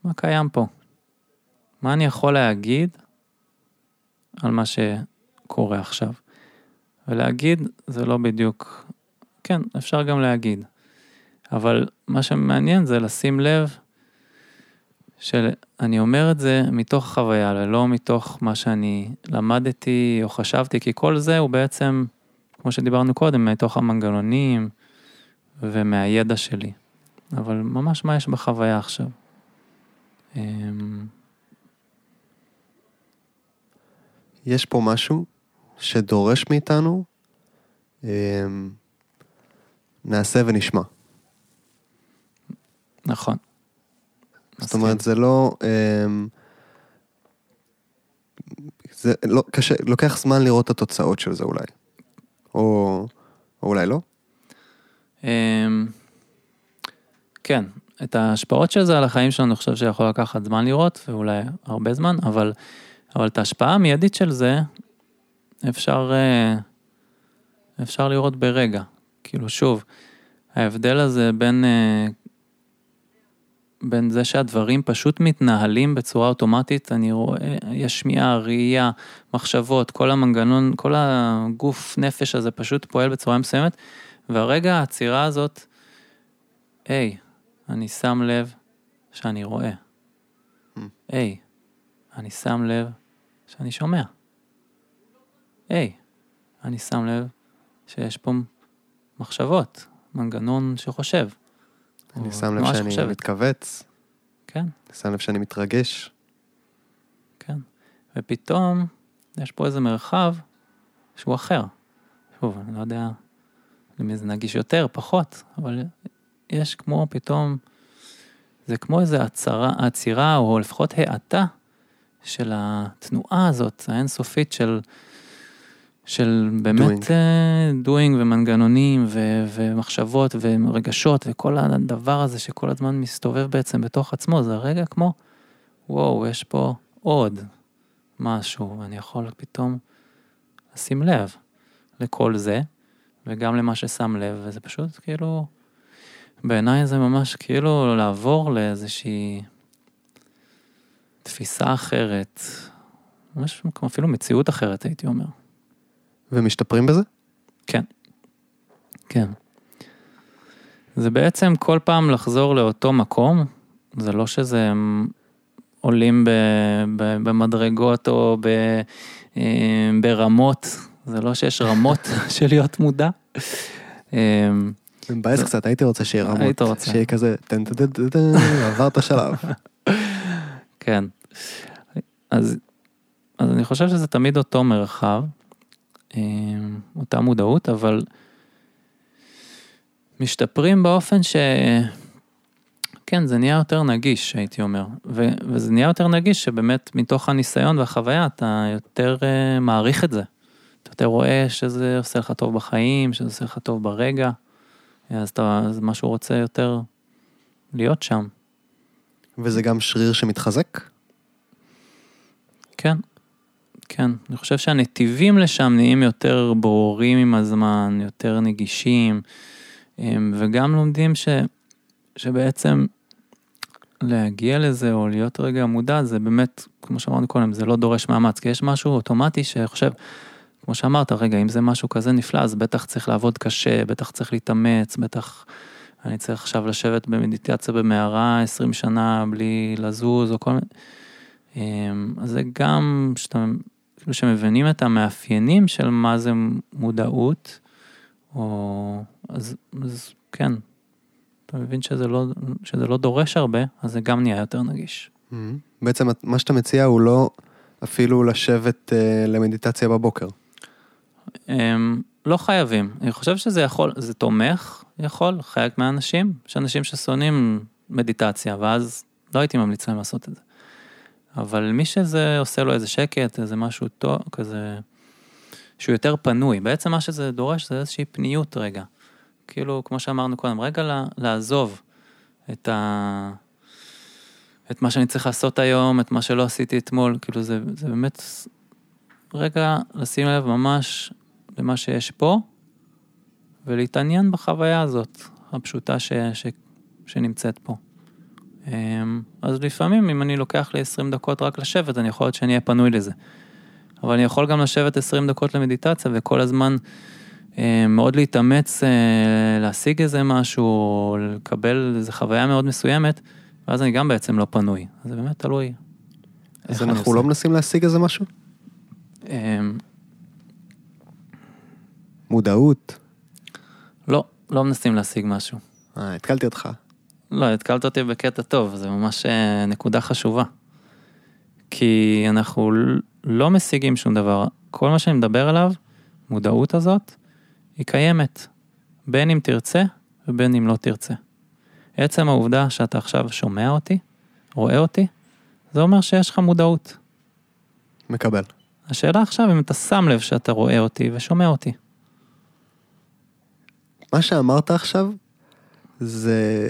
מה קיים פה? מה אני יכול להגיד על מה שקורה עכשיו? ולהגיד זה לא בדיוק, כן, אפשר גם להגיד. אבל מה שמעניין זה לשים לב שאני אומר את זה מתוך החוויה, ולא מתוך מה שאני למדתי או חשבתי, כי כל זה הוא בעצם, כמו שדיברנו קודם, מתוך המנגנונים ומהידע שלי. אבל ממש מה יש בחוויה עכשיו. אמ, יש פה משהו שדורש מאיתנו, אמ, נעשה ונשמע. נכון. זאת אומרת, זה לא... אמ, זה לא, קשה, לוקח זמן לראות את התוצאות של זה אולי. או, או אולי לא. אמ, כן, את ההשפעות של זה על החיים שלנו, אני חושב שיכול לקחת זמן לראות, ואולי הרבה זמן, אבל, אבל את ההשפעה המיידית של זה, אפשר, אה, אפשר לראות ברגע. כאילו, שוב, ההבדל הזה בין, אה, בין זה שהדברים פשוט מתנהלים בצורה אוטומטית, אני רואה, יש שמיעה, ראייה, מחשבות, כל המנגנון, כל הגוף נפש הזה פשוט פועל בצורה מסוימת, והרגע העצירה הזאת, היי, אני שם לב שאני רואה. היי, אני שם לב שאני שומע. היי, אני שם לב שיש פה מחשבות, מנגנון שחושב. אני שם לב שאני שחושבת. מתכווץ, כן, אני שם לב שאני מתרגש. כן. ופתאום יש פה איזה מרחב שהוא אחר. שוב, אני לא יודע למי זה נגיש יותר, פחות, אבל יש כמו פתאום, זה כמו איזה הצרה, עצירה, או לפחות האטה של התנועה הזאת, האינסופית של, של באמת Doing. doing, doing ומנגנונים ו, ומחשבות ורגשות וכל הדבר הזה שכל הזמן מסתובב בעצם בתוך עצמו, זה רגע כמו, וואו, יש פה עוד משהו, ואני יכול פתאום לשים לב לכל זה, וגם למה ששם לב, וזה פשוט כאילו, בעיניי זה ממש כאילו לעבור לאיזושהי תפיסה אחרת, ממש אפילו מציאות אחרת הייתי אומר. ומשתפרים בזה? כן. כן. זה בעצם כל פעם לחזור לאותו מקום, זה לא שזה עולים ב, ב, במדרגות או ב, אה, ברמות, זה לא שיש רמות של להיות מודע. אה, זה מבאס קצת, הייתי רוצה שיהיה רמות. היית רוצה. שיהיה כזה, טן טן טן טן עברת שלב. כן. אז, אז אני חושב שזה תמיד אותו מרחב, אותה מודעות, אבל משתפרים באופן ש... כן, זה נהיה יותר נגיש, הייתי אומר. ו- וזה נהיה יותר נגיש שבאמת מתוך הניסיון והחוויה אתה יותר uh, מעריך את זה. אתה יותר רואה שזה עושה לך טוב בחיים, שזה עושה לך טוב ברגע, אז אתה, אז משהו רוצה יותר להיות שם. וזה גם שריר שמתחזק? כן. כן, אני חושב שהנתיבים לשם נהיים יותר ברורים עם הזמן, יותר נגישים, אמ, וגם לומדים ש, שבעצם להגיע לזה או להיות רגע מודע, זה באמת, כמו שאמרנו קודם, זה לא דורש מאמץ, כי יש משהו אוטומטי שחושב, כמו שאמרת, רגע, אם זה משהו כזה נפלא, אז בטח צריך לעבוד קשה, בטח צריך להתאמץ, בטח אני צריך עכשיו לשבת במדיטציה במערה 20 שנה בלי לזוז או כל מיני... אמ, אז זה גם שאתה, כאילו שמבינים את המאפיינים של מה זה מודעות, או אז, אז כן, אתה מבין שזה לא, שזה לא דורש הרבה, אז זה גם נהיה יותר נגיש. Mm-hmm. בעצם מה שאתה מציע הוא לא אפילו לשבת uh, למדיטציה בבוקר. Um, לא חייבים, אני חושב שזה יכול, זה תומך, יכול, חלק מהאנשים, יש אנשים ששונאים מדיטציה, ואז לא הייתי ממליץ להם לעשות את זה. אבל מי שזה עושה לו איזה שקט, איזה משהו טוב, כזה, שהוא יותר פנוי, בעצם מה שזה דורש זה איזושהי פניות רגע. כאילו, כמו שאמרנו קודם, רגע לה, לעזוב את ה... את מה שאני צריך לעשות היום, את מה שלא עשיתי אתמול, כאילו זה, זה באמת רגע לשים לב ממש למה שיש פה, ולהתעניין בחוויה הזאת, הפשוטה ש, ש, שנמצאת פה. אמ, אז לפעמים אם אני לוקח לי 20 דקות רק לשבת, אני יכול להיות שאני אהיה פנוי לזה. אבל אני יכול גם לשבת 20 דקות למדיטציה וכל הזמן אה, מאוד להתאמץ אה, להשיג איזה משהו, או לקבל איזה חוויה מאוד מסוימת, ואז אני גם בעצם לא פנוי. אז זה באמת תלוי. אז אנחנו לא מנסים להשיג איזה משהו? אמ, מודעות? לא, לא מנסים להשיג משהו. אה, התקלתי אותך. לא, התקלת אותי בקטע טוב, זה ממש אה, נקודה חשובה. כי אנחנו לא משיגים שום דבר. כל מה שאני מדבר עליו, מודעות הזאת, היא קיימת. בין אם תרצה ובין אם לא תרצה. עצם העובדה שאתה עכשיו שומע אותי, רואה אותי, זה אומר שיש לך מודעות. מקבל. השאלה עכשיו אם אתה שם לב שאתה רואה אותי ושומע אותי. מה שאמרת עכשיו, זה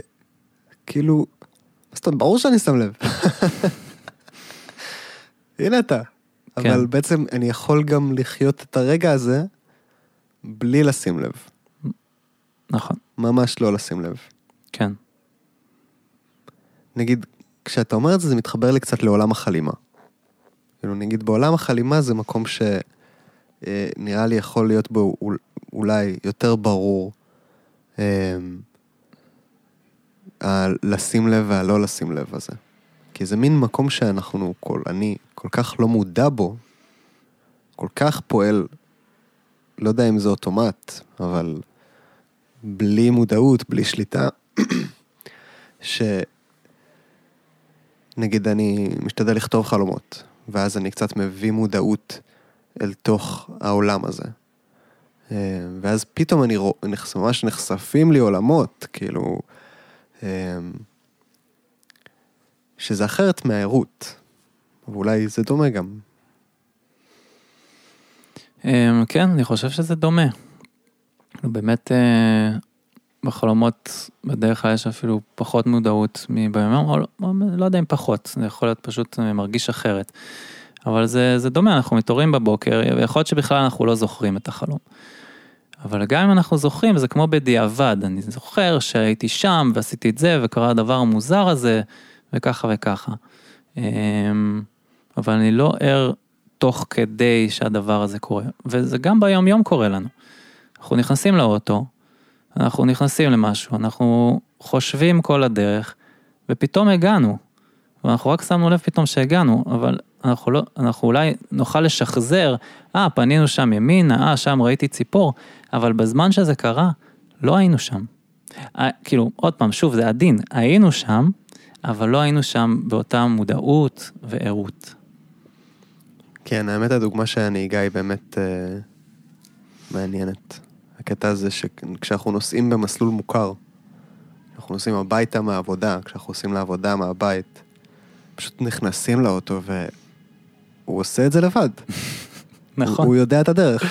כאילו, ברור שאני שם לב. הנה אתה. כן. אבל בעצם אני יכול גם לחיות את הרגע הזה בלי לשים לב. נכון. ממש לא לשים לב. כן. נגיד, כשאתה אומר את זה, זה מתחבר לי קצת לעולם החלימה. כאילו, נגיד, בעולם החלימה זה מקום שנראה אה, לי יכול להיות בו אולי יותר ברור. הלשים לב והלא לשים לב הזה. כי זה מין מקום שאנחנו, כל, אני כל כך לא מודע בו, כל כך פועל, לא יודע אם זה אוטומט, אבל בלי מודעות, בלי שליטה, שנגיד אני משתדל לכתוב חלומות, ואז אני קצת מביא מודעות אל תוך העולם הזה. אה, ואז פתאום אני רוא, ממש נחשפים לי עולמות, כאילו, שזה אחרת מהערות, ואולי זה דומה גם. אמ, כן, אני חושב שזה דומה. באמת אה, בחלומות בדרך כלל יש אפילו פחות מודעות מביום, או לא, לא יודע אם פחות, זה יכול להיות פשוט אה, מרגיש אחרת. אבל זה, זה דומה, אנחנו מתעוררים בבוקר, ויכול להיות שבכלל אנחנו לא זוכרים את החלום. אבל גם אם אנחנו זוכרים, זה כמו בדיעבד, אני זוכר שהייתי שם ועשיתי את זה וקרה הדבר המוזר הזה וככה וככה. אמ, אבל אני לא ער תוך כדי שהדבר הזה קורה, וזה גם ביום יום קורה לנו. אנחנו נכנסים לאוטו, אנחנו נכנסים למשהו, אנחנו חושבים כל הדרך, ופתאום הגענו. ואנחנו רק שמנו לב פתאום שהגענו, אבל אנחנו לא, אנחנו אולי נוכל לשחזר, אה, פנינו שם ימינה, אה, שם ראיתי ציפור, אבל בזמן שזה קרה, לא היינו שם. כאילו, עוד פעם, שוב, זה עדין, היינו שם, אבל לא היינו שם באותה מודעות וערות. כן, האמת הדוגמה של הנהיגה היא באמת אה, מעניינת. הקטע הזה שכשאנחנו נוסעים במסלול מוכר, אנחנו נוסעים הביתה מהעבודה, כשאנחנו עושים לעבודה מהבית, פשוט נכנסים לאוטו והוא עושה את זה לבד. נכון. הוא, הוא יודע את הדרך.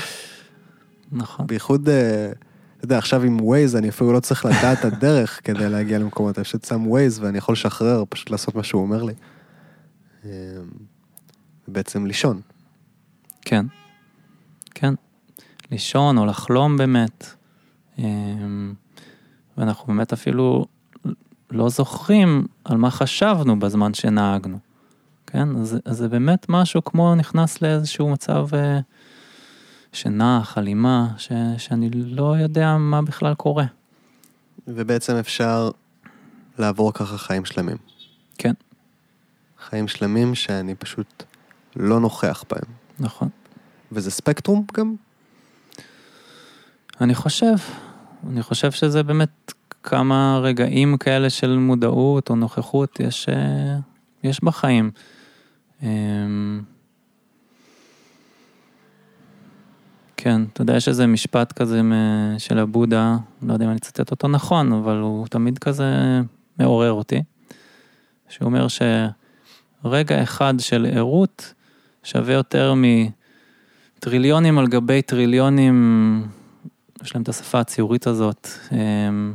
נכון. בייחוד, אה, אתה יודע, עכשיו עם ווייז אני אפילו לא צריך לדעת את הדרך כדי להגיע למקומות, אני פשוט שם ווייז ואני יכול לשחרר, פשוט לעשות מה שהוא אומר לי. אה, בעצם לישון. כן, כן. לישון או לחלום באמת. אמ, ואנחנו באמת אפילו לא זוכרים על מה חשבנו בזמן שנהגנו. כן, אז, אז זה באמת משהו כמו נכנס לאיזשהו מצב אה, שנח, אלימה, ש, שאני לא יודע מה בכלל קורה. ובעצם אפשר לעבור ככה חיים שלמים. כן. חיים שלמים שאני פשוט לא נוכח בהם. נכון. וזה ספקטרום גם? אני חושב, אני חושב שזה באמת כמה רגעים כאלה של מודעות או נוכחות יש, אה, יש בחיים. אמ, כן, אתה יודע, יש איזה משפט כזה של הבודה, לא יודע אם אני אצטט אותו נכון, אבל הוא תמיד כזה מעורר אותי, שהוא אומר שרגע אחד של ערות שווה יותר מטריליונים על גבי טריליונים, יש להם את השפה הציורית הזאת, אמ,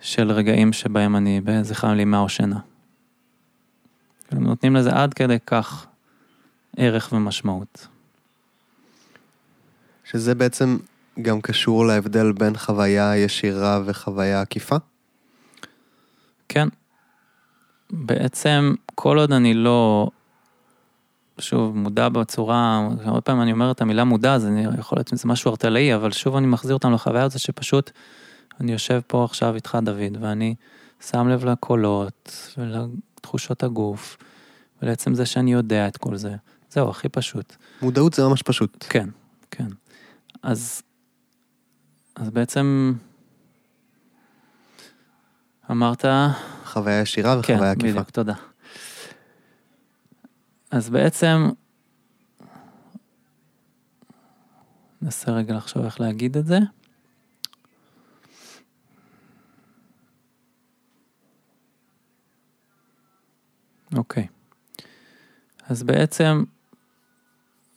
של רגעים שבהם אני בזכרם לימה או שינה. הם נותנים לזה עד כדי כך ערך ומשמעות. שזה בעצם גם קשור להבדל בין חוויה ישירה וחוויה עקיפה? כן. בעצם, כל עוד אני לא, שוב, מודע בצורה, הרבה פעמים אני אומר את המילה מודע, זה יכול להיות שזה משהו ארטלאי, אבל שוב אני מחזיר אותם לחוויה הזאת שפשוט, אני יושב פה עכשיו איתך דוד, ואני שם לב לקולות ולתחושות הגוף, ולעצם זה שאני יודע את כל זה. זהו, הכי פשוט. מודעות זה ממש פשוט. כן, כן. אז, אז בעצם אמרת... חוויה ישירה וחוויה כן, עקיפה. כן, בדיוק, תודה. אז בעצם, ננסה רגע לחשוב איך להגיד את זה. אוקיי. אז בעצם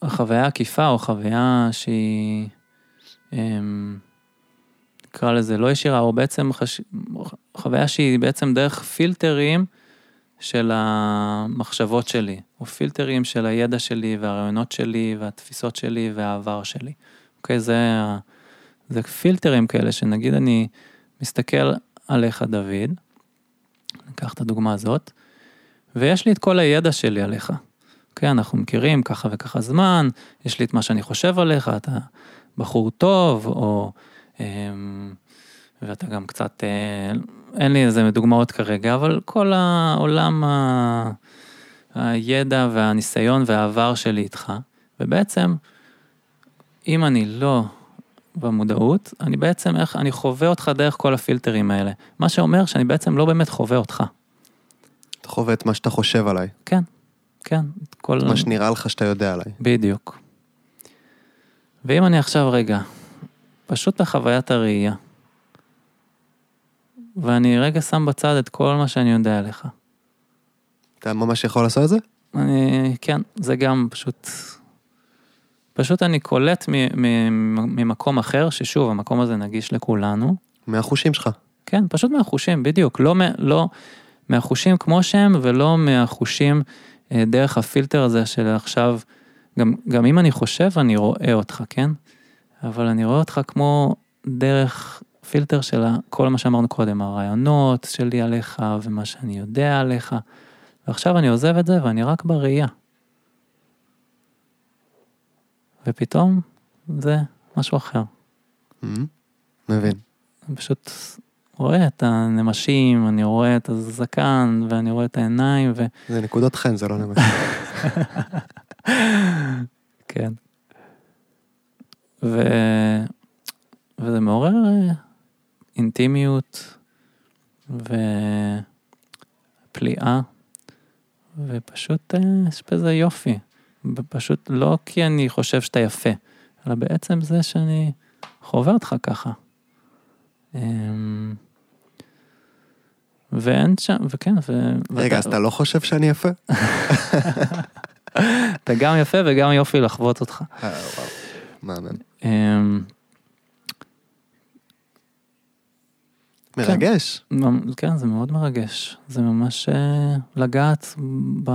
החוויה עקיפה או חוויה שהיא, אמ, נקרא לזה לא ישירה, או בעצם חש... חוויה שהיא בעצם דרך פילטרים של המחשבות שלי, או פילטרים של הידע שלי והרעיונות שלי והתפיסות שלי והעבר שלי. אוקיי, זה, זה פילטרים כאלה שנגיד אני מסתכל עליך דוד, ניקח את הדוגמה הזאת, ויש לי את כל הידע שלי עליך. אוקיי, אנחנו מכירים ככה וככה זמן, יש לי את מה שאני חושב עליך, אתה בחור טוב, או... אמ, ואתה גם קצת, אה, אין לי איזה דוגמאות כרגע, אבל כל העולם ה... הידע והניסיון והעבר שלי איתך, ובעצם, אם אני לא במודעות, אני בעצם, איך, אני חווה אותך דרך כל הפילטרים האלה. מה שאומר שאני בעצם לא באמת חווה אותך. חווה את מה שאתה חושב עליי. כן, כן. כל... מה שנראה לך שאתה יודע עליי. בדיוק. ואם אני עכשיו רגע, פשוט בחוויית הראייה, ואני רגע שם בצד את כל מה שאני יודע עליך. אתה ממש יכול לעשות את זה? אני, כן, זה גם פשוט, פשוט אני קולט ממקום אחר, ששוב, המקום הזה נגיש לכולנו. מהחושים שלך. כן, פשוט מהחושים, בדיוק. לא, לא מהחושים כמו שהם, ולא מהחושים אה, דרך הפילטר הזה של עכשיו, גם, גם אם אני חושב, אני רואה אותך, כן? אבל אני רואה אותך כמו דרך פילטר של כל מה שאמרנו קודם, הרעיונות שלי עליך ומה שאני יודע עליך. ועכשיו אני עוזב את זה ואני רק בראייה. ופתאום זה משהו אחר. Mm-hmm. מבין. פשוט רואה את הנמשים, אני רואה את הזקן ואני רואה את העיניים ו... זה נקודות חן, זה לא נמשים. כן. ו... וזה מעורר אה, אינטימיות ופליאה, ופשוט אה, יש בזה יופי. פשוט לא כי אני חושב שאתה יפה, אלא בעצם זה שאני חווה אותך ככה. אמ, ואין שם, וכן, ו... רגע, אז אתה לא חושב שאני יפה? אתה גם יפה וגם יופי לחוות אותך. אה, וואו, מאמן. אמ, מרגש. כן, כן, זה מאוד מרגש. זה ממש אה, לגעת ב...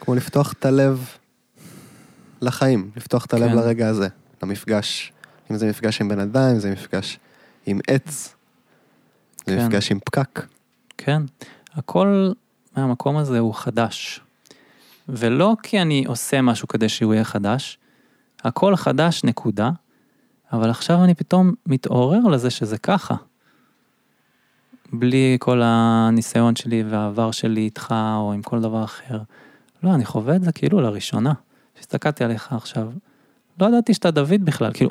כמו לפתוח את הלב לחיים, לפתוח את הלב כן. לרגע הזה, למפגש. אם זה מפגש עם בן אדם, אם זה מפגש עם עץ, זה כן. מפגש עם פקק. כן, הכל מהמקום הזה הוא חדש. ולא כי אני עושה משהו כדי שהוא יהיה חדש, הכל חדש, נקודה, אבל עכשיו אני פתאום מתעורר לזה שזה ככה. בלי כל הניסיון שלי והעבר שלי איתך או עם כל דבר אחר. לא, אני חווה את זה כאילו לראשונה. כשהסתכלתי עליך עכשיו, לא ידעתי שאתה דוד בכלל, כאילו,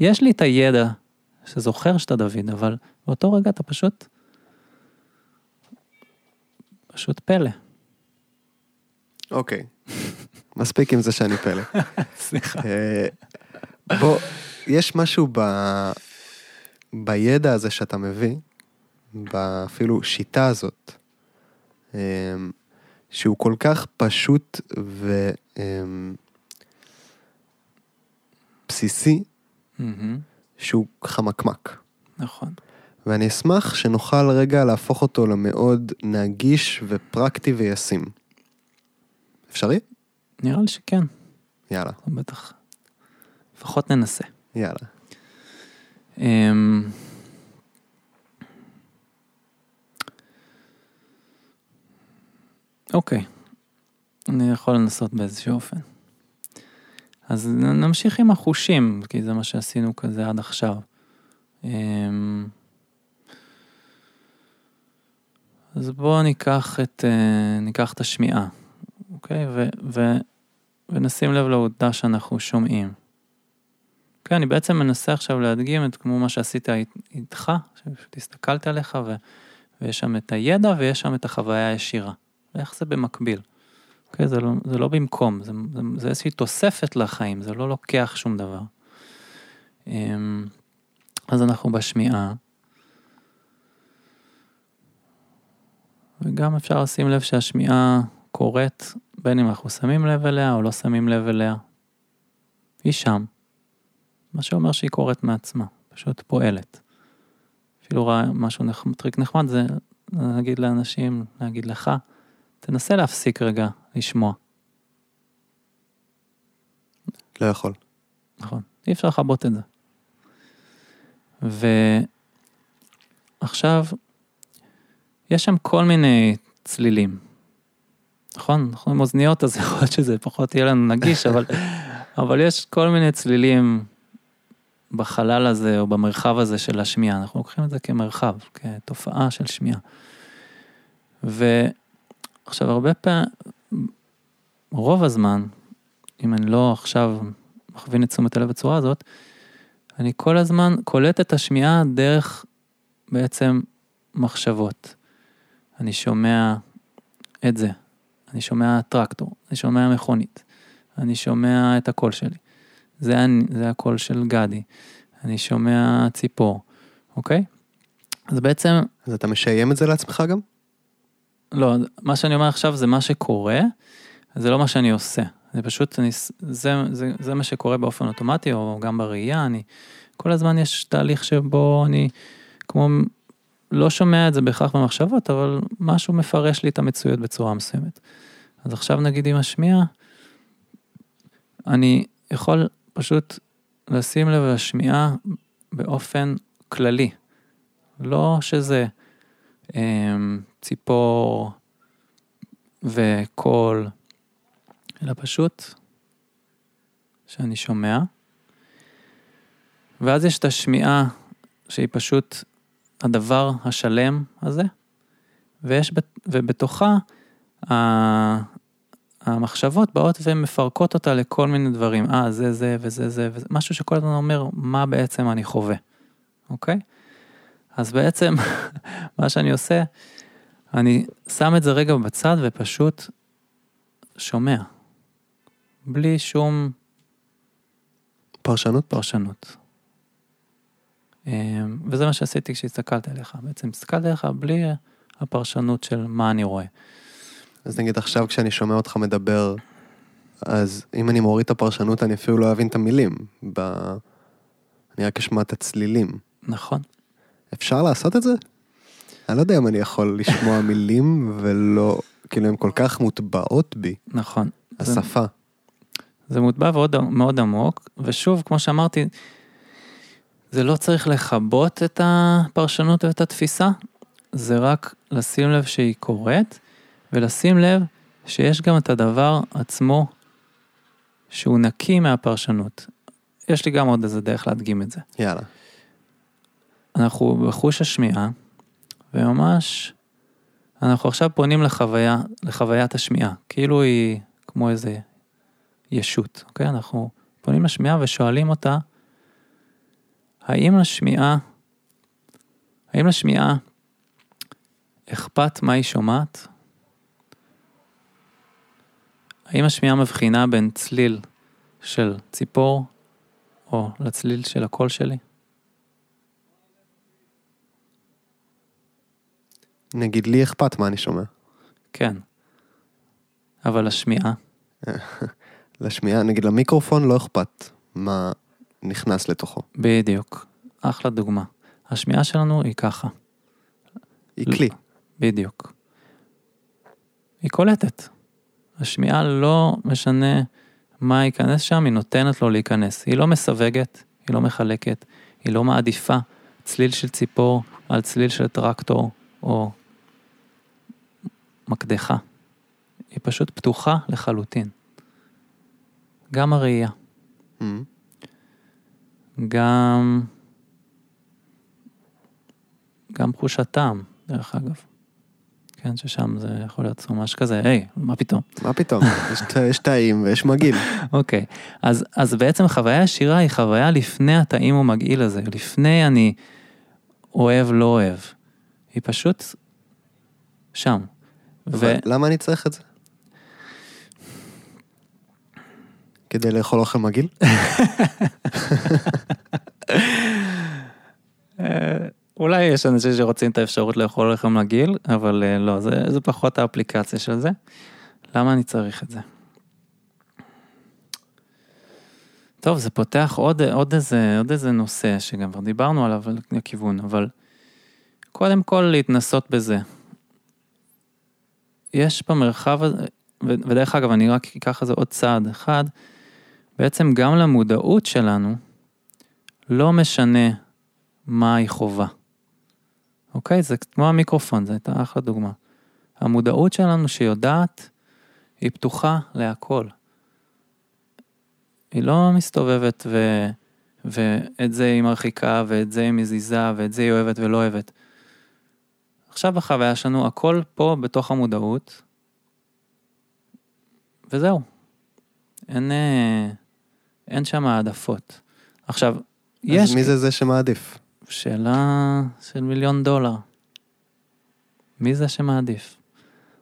יש לי את הידע שזוכר שאתה דוד, אבל באותו רגע אתה פשוט פשוט פלא. אוקיי. מספיק עם זה שאני פלא. סליחה. אה, בוא, יש משהו ב... בידע הזה שאתה מביא, אפילו שיטה הזאת, אה, שהוא כל כך פשוט ובסיסי, שהוא חמקמק. נכון. ואני אשמח שנוכל רגע להפוך אותו למאוד נגיש ופרקטי וישים. אפשרי? נראה לי שכן, יאללה, בטח. לפחות ננסה. יאללה. אמ, אוקיי, אני יכול לנסות באיזשהו אופן. אז נמשיך עם החושים, כי זה מה שעשינו כזה עד עכשיו. אמ, אז בואו ניקח את, אה, ניקח את השמיעה, אוקיי? ו, ו, ונשים לב לעובדה שאנחנו שומעים. כן, אני בעצם מנסה עכשיו להדגים את כמו מה שעשית אית- איתך, שפשוט הסתכלתי עליך ו, ויש שם את הידע ויש שם את החוויה הישירה. ואיך זה במקביל. אוקיי, זה לא, זה לא במקום, זה, זה, זה איזושהי תוספת לחיים, זה לא לוקח שום דבר. אמ, אז אנחנו בשמיעה. וגם אפשר לשים לב שהשמיעה קורית, בין אם אנחנו שמים לב אליה או לא שמים לב אליה. היא שם. מה שאומר שהיא קורית מעצמה, פשוט פועלת. אפילו רע, משהו נחמד, טריק נחמד זה להגיד לאנשים, להגיד לך, תנסה להפסיק רגע לשמוע. לא יכול. נכון, אי אפשר לכבות את זה. ועכשיו, יש שם כל מיני צלילים. נכון? אנחנו עם אוזניות, אז יכול להיות שזה פחות יהיה לנו נגיש, אבל, אבל יש כל מיני צלילים בחלל הזה או במרחב הזה של השמיעה. אנחנו לוקחים את זה כמרחב, כתופעה של שמיעה. ועכשיו, הרבה פעמים, רוב הזמן, אם אני לא עכשיו מכווין את תשומת הלב בצורה הזאת, אני כל הזמן קולט את השמיעה דרך בעצם מחשבות. אני שומע את זה, אני שומע טרקטור, אני שומע מכונית, אני שומע את הקול שלי. זה, אני, זה הקול של גדי, אני שומע ציפור, אוקיי? אז בעצם, אז אתה משיים את זה לעצמך גם? לא, מה שאני אומר עכשיו זה מה שקורה, זה לא מה שאני עושה. זה פשוט, אני, זה, זה, זה מה שקורה באופן אוטומטי, או גם בראייה, אני, כל הזמן יש תהליך שבו אני, כמו, לא שומע את זה בהכרח במחשבות, אבל משהו מפרש לי את המציאות בצורה מסוימת. אז עכשיו נגיד עם השמיעה, אני יכול פשוט לשים לב לשמיעה באופן כללי. לא שזה אמ, ציפור וקול, אלא פשוט שאני שומע. ואז יש את השמיעה שהיא פשוט הדבר השלם הזה, ויש, בת- ובתוכה המחשבות באות ומפרקות אותה לכל מיני דברים. אה, זה זה וזה זה וזה, משהו שכל הזמן אומר מה בעצם אני חווה, אוקיי? אז בעצם מה שאני עושה, אני שם את זה רגע בצד ופשוט שומע. בלי שום פרשנות? פרשנות. אמ, וזה מה שעשיתי כשהסתכלתי עליך, בעצם הסתכלתי עליך בלי הפרשנות של מה אני רואה. אז נגיד עכשיו כשאני שומע אותך מדבר, אז אם אני מוריד את הפרשנות אני אפילו לא אבין את המילים. ב... אני רק אשמע את הצלילים. נכון? אפשר לעשות את זה? אני לא יודע אם אני יכול לשמוע מילים ולא, כאילו הן כל כך מוטבעות בי, נכון. זה, השפה. זה מוטבע מאוד, מאוד עמוק, ושוב, כמו שאמרתי, זה לא צריך לכבות את הפרשנות ואת התפיסה, זה רק לשים לב שהיא קורית, ולשים לב שיש גם את הדבר עצמו שהוא נקי מהפרשנות. יש לי גם עוד איזה דרך להדגים את זה. יאללה. אנחנו בחוש השמיעה, וממש, אנחנו עכשיו פונים לחוויה, לחוויית השמיעה, כאילו היא כמו איזה ישות, אוקיי? אנחנו פונים לשמיעה ושואלים אותה, האם לשמיעה, האם לשמיעה אכפת מה היא שומעת? האם השמיעה מבחינה בין צליל של ציפור או לצליל של הקול שלי? נגיד לי אכפת מה אני שומע. כן. אבל השמיעה, לשמיעה, נגיד למיקרופון לא אכפת מה נכנס לתוכו. בדיוק. אחלה דוגמה. השמיעה שלנו היא ככה, היא. כלי. בדיוק. היא קולטת. השמיעה לא משנה מה ייכנס שם, היא נותנת לו להיכנס. היא לא מסווגת, היא לא מחלקת, היא לא מעדיפה צליל של ציפור על צליל של טרקטור או מקדחה. היא פשוט פתוחה לחלוטין. גם הראייה, Mm. גם... גם חוש הטעם, דרך אגב. כן, ששם זה יכול להיות ממש כזה, היי, מה פתאום? מה פתאום? יש תאים ויש מגעיל. אוקיי, אז, אז בעצם חוויה ישירה היא חוויה לפני הטעים ומגעיל הזה, לפני אני אוהב, לא אוהב. היא פשוט שם. ו... למה אני צריך את זה? כדי לאכול אוכל מגעיל? אה, אולי יש אנשים שרוצים את האפשרות לאכול לחם מגעיל, אבל אה, לא, זה, זה פחות האפליקציה של זה. למה אני צריך את זה? טוב, זה פותח עוד, עוד, איזה, עוד איזה נושא שגם כבר דיברנו עליו, על הכיוון, אבל קודם כל להתנסות בזה. יש במרחב הזה, ודרך אגב, אני רק אקח את זה עוד צעד אחד, בעצם גם למודעות שלנו, לא משנה מה היא חובה. אוקיי? זה כמו המיקרופון, זו הייתה אחלה דוגמה. המודעות שלנו שיודעת, היא פתוחה להכל. היא לא מסתובבת ו... ואת זה היא מרחיקה, ואת זה היא מזיזה, ואת זה היא אוהבת ולא אוהבת. עכשיו בחוויה שלנו, הכל פה בתוך המודעות, וזהו. אין, אה, אין שם העדפות. עכשיו, יש... אז מי זה זה שמעדיף? שאלה של מיליון דולר. מי זה שמעדיף?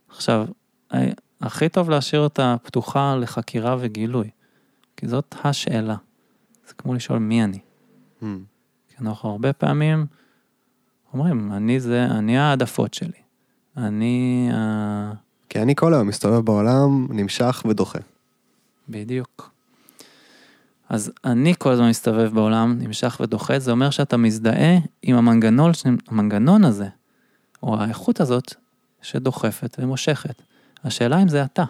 עכשיו, ה- הכי טוב להשאיר אותה פתוחה לחקירה וגילוי, כי זאת השאלה. זה כמו לשאול מי אני. Mm. כי אנחנו הרבה פעמים אומרים, אני זה, אני העדפות שלי. אני ה... כי אני כל היום מסתובב בעולם, נמשך ודוחה. בדיוק. אז אני כל הזמן מסתובב בעולם, נמשך ודוחה, זה אומר שאתה מזדהה עם המנגנון, המנגנון הזה, או האיכות הזאת, שדוחפת ומושכת. השאלה אם זה אתה.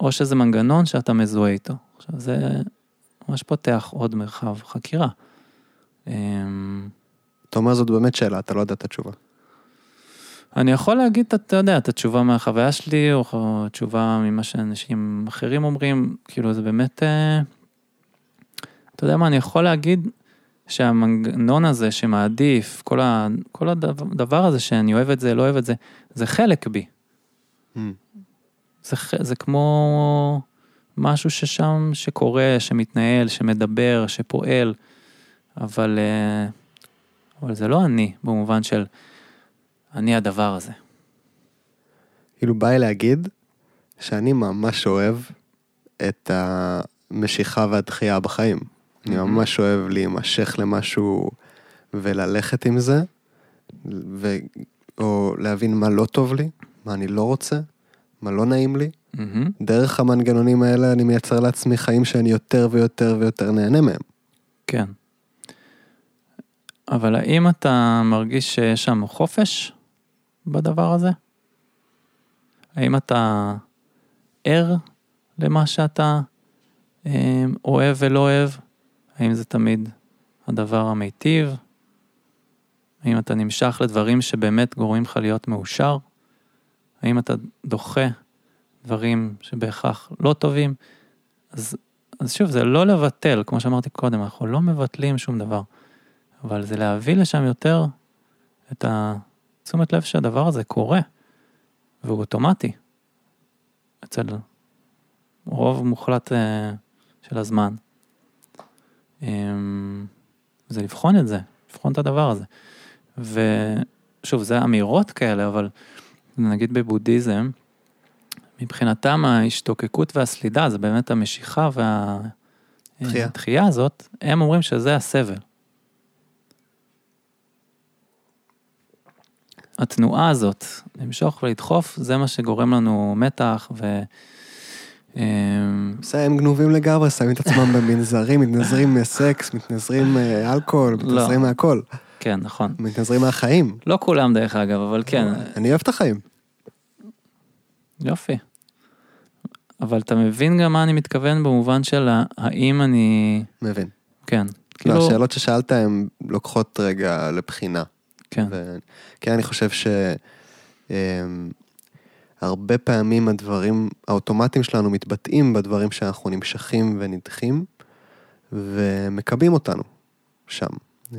או שזה מנגנון שאתה מזוהה איתו. עכשיו זה ממש פותח עוד מרחב חקירה. אמ, אתה אומר זאת באמת שאלה, אתה לא יודע את התשובה. אני יכול להגיד, אתה יודע, את התשובה מהחוויה שלי, או תשובה ממה שאנשים אחרים אומרים, כאילו זה באמת, אה, אתה יודע מה, אני יכול להגיד שהמנגנון הזה שמעדיף, כל, ה, כל הדבר הזה שאני אוהב את זה, לא אוהב את זה, זה חלק בי. Mm. זה, זה כמו משהו ששם, שקורה, שמתנהל, שמדבר, שפועל, אבל, אה, אבל זה לא אני, במובן של אני הדבר הזה. כאילו בא לי להגיד שאני ממש אוהב את המשיכה והדחייה בחיים. אני. ממש אוהב להימשך למשהו וללכת עם זה, ו... או להבין מה לא טוב לי, מה אני לא רוצה, מה לא נעים לי. מהמם. דרך המנגנונים האלה אני מייצר לעצמי חיים שאני יותר ויותר ויותר נהנה מהם. כן. אבל האם אתה מרגיש שיש שם חופש בדבר הזה? האם אתה ער למה שאתה אה, אוהב ולא אוהב? האם זה תמיד הדבר המיטיב? האם אתה נמשך לדברים שבאמת גורמים לך להיות מאושר? האם אתה דוחה דברים שבהכרח לא טובים? אז, אז שוב, זה לא לבטל, כמו שאמרתי קודם, אנחנו לא מבטלים שום דבר, אבל זה להביא לשם יותר את התשומת לב שהדבר הזה קורה, והוא אוטומטי. אצל רוב מוחלט אה, של הזמן. אמ, זה לבחון את זה, לבחון את הדבר הזה. ושוב, זה אמירות כאלה, אבל נגיד בבודהיזם, מבחינתם ההשתוקקות והסלידה זה באמת המשיכה והתחייה הזאת, הם אומרים שזה הסבל. התנועה הזאת, למשוך ולדחוף, זה מה שגורם לנו מתח ו... אמ, זה הם גנובים לגמרי, שמים את עצמם במנזרים, מתנזרים מסקס, מתנזרים מאלכוהול, לא. מתנזרים מהכל. כן, נכון. מתנזרים מהחיים. לא כולם דרך אגב, אבל כן. אני אוהב את החיים. יופי. אבל אתה מבין גם מה אני מתכוון במובן של האם אני... מבין. כן. כאילו... לא, השאלות ששאלת הן לוקחות רגע לבחינה. כן. ו... כן, אני חושב ש... אמ, פעמים הדברים האוטומטיים שלנו מתבטאים בדברים שאנחנו נמשכים ונדחים ומקבעים אותנו שם. אמ,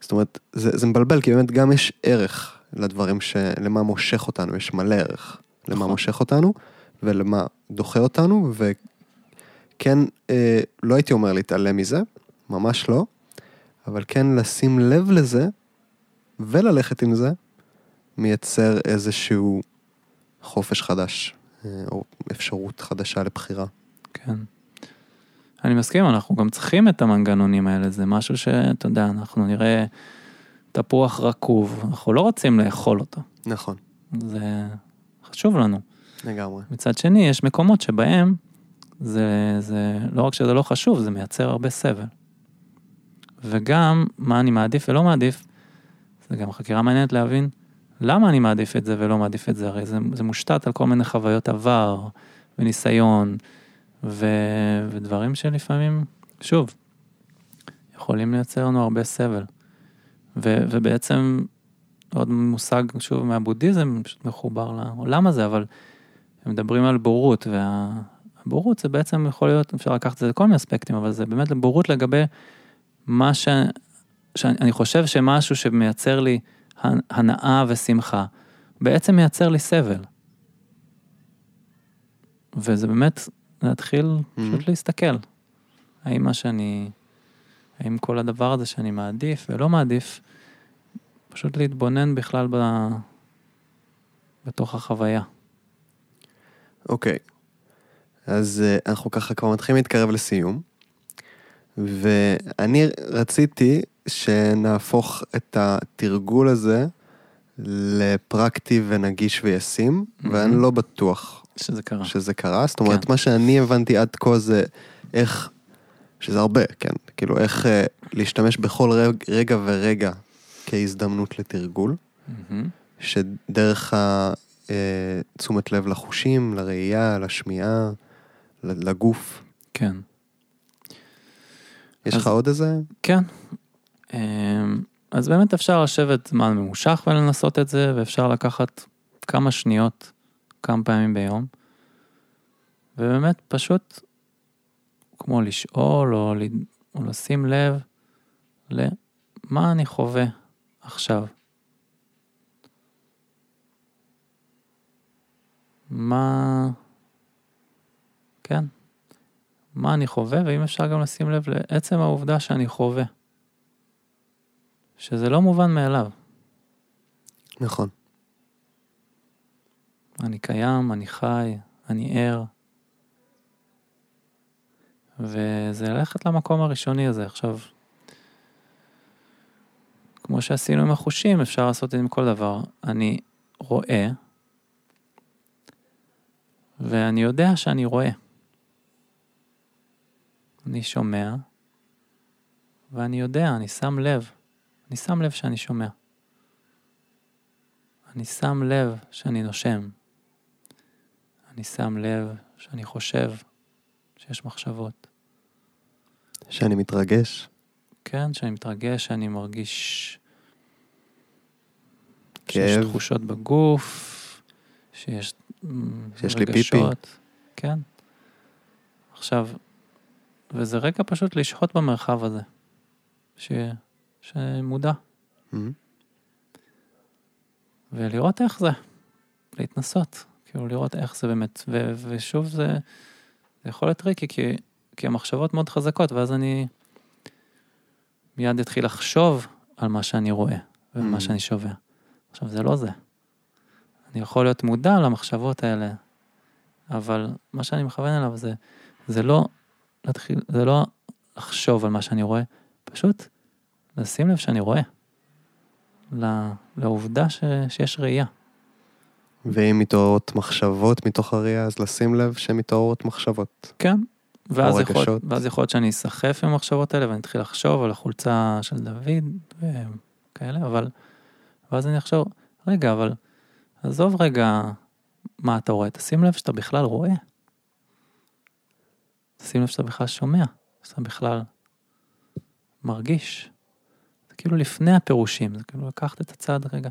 זאת אומרת, זה, זה מבלבל, כי באמת גם יש ערך לדברים ש... למה מושך אותנו, יש מלא ערך למה נכון. מושך אותנו ולמה דוחה אותנו, וכן, אה, לא הייתי אומר להתעלם מזה, ממש לא, אבל כן לשים לב לזה וללכת עם זה, מייצר איזשהו חופש חדש, אה, או אפשרות חדשה לבחירה. כן. אני מסכים, אנחנו גם צריכים את המנגנונים האלה, זה משהו שאתה יודע, אנחנו נראה תפוח רקוב, אנחנו לא רוצים לאכול אותו. נכון. זה חשוב לנו. לגמרי. מצד שני, יש מקומות שבהם זה, זה, לא רק שזה לא חשוב, זה מייצר הרבה סבל. וגם, מה אני מעדיף ולא מעדיף, זה גם חקירה מעניינת להבין למה אני מעדיף את זה ולא מעדיף את זה, הרי זה, זה מושתת על כל מיני חוויות עבר וניסיון ו, ודברים שלפעמים, שוב, יכולים לייצר לנו הרבה סבל. ו, ובעצם עוד מושג, שוב, מהבודהיזם, פשוט מחובר לעולם הזה, אבל הם מדברים על בורות, והבורות זה בעצם יכול להיות, אפשר לקחת את זה לכל מיני אספקטים, אבל זה באמת בורות לגבי מה ש... שאני חושב שמשהו שמייצר לי הנאה ושמחה, בעצם מייצר לי סבל. וזה באמת להתחיל mm-hmm. פשוט להסתכל. האם מה שאני, האם כל הדבר הזה שאני מעדיף ולא מעדיף, פשוט להתבונן בכלל ב... בתוך החוויה. אוקיי, okay. אז uh, אנחנו ככה כבר מתחילים להתקרב לסיום, ואני רציתי שנהפוך את התרגול הזה לפרקטי ונגיש וישים, mm-hmm. ואני לא בטוח שזה קרה. שזה קרה. זאת אומרת, כן. מה שאני הבנתי עד כה זה איך, שזה הרבה, כן, כאילו איך אה, להשתמש בכל רגע, רגע ורגע כהזדמנות לתרגול, mm-hmm. שדרך התשומת אה, לב לחושים, לראייה, לשמיעה, לגוף. כן. יש אז, לך עוד איזה? כן, אז באמת אפשר לשבת זמן ממושך ולנסות את זה, ואפשר לקחת כמה שניות, כמה פעמים ביום, ובאמת פשוט כמו לשאול או, או לשים לב למה אני חווה עכשיו. מה... כן. מה אני חווה, ואם אפשר גם לשים לב לעצם העובדה שאני חווה. שזה לא מובן מאליו. נכון. אני קיים, אני חי, אני ער. וזה ללכת למקום הראשוני הזה. עכשיו, כמו שעשינו עם החושים, אפשר לעשות את זה עם כל דבר. אני רואה, ואני יודע שאני רואה. אני שומע, ואני יודע, אני שם לב. אני שם לב שאני שומע. אני שם לב שאני נושם. אני שם לב שאני חושב, שיש מחשבות. שאני מתרגש. כן, שאני מתרגש, שאני מרגיש... כאב. שיש תחושות בגוף, שיש שיש לי רגשות. פיפי. כן. עכשיו, וזה רגע פשוט לשהות במרחב הזה, ש... שמודע, מהמם. ולראות איך זה, להתנסות, כאילו לראות איך זה באמת, ו... ושוב זה, זה יכול להיות tricky, כי, כי המחשבות מאוד חזקות, ואז אני מיד אתחיל לחשוב על מה שאני רואה, ומה Mm. שאני שומע. עכשיו, זה לא זה. אני יכול להיות מודע למחשבות האלה, אבל מה שאני מכוון אליו זה, זה לא להתחיל, זה לא לחשוב על מה שאני רואה, פשוט לשים לב שאני רואה. ל- לעובדה ש, שיש ראייה. ואם מתעוררות מחשבות מתוך הראייה, אז לשים לב שמתעוררות מחשבות. כן. ואז יכול, רגשות. ואז יכול להיות שאני אסחף עם המחשבות האלה ואני אתחיל לחשוב על החולצה של דוד וכאלה, אבל, ואז אני אחשוב, רגע, אבל עזוב רגע מה אתה רואה, תשים לב שאתה בכלל רואה. תשים לב שאתה בכלל שומע, שאתה בכלל מרגיש. כאילו לפני הפירושים, זה כאילו לקחת את הצעד רגע.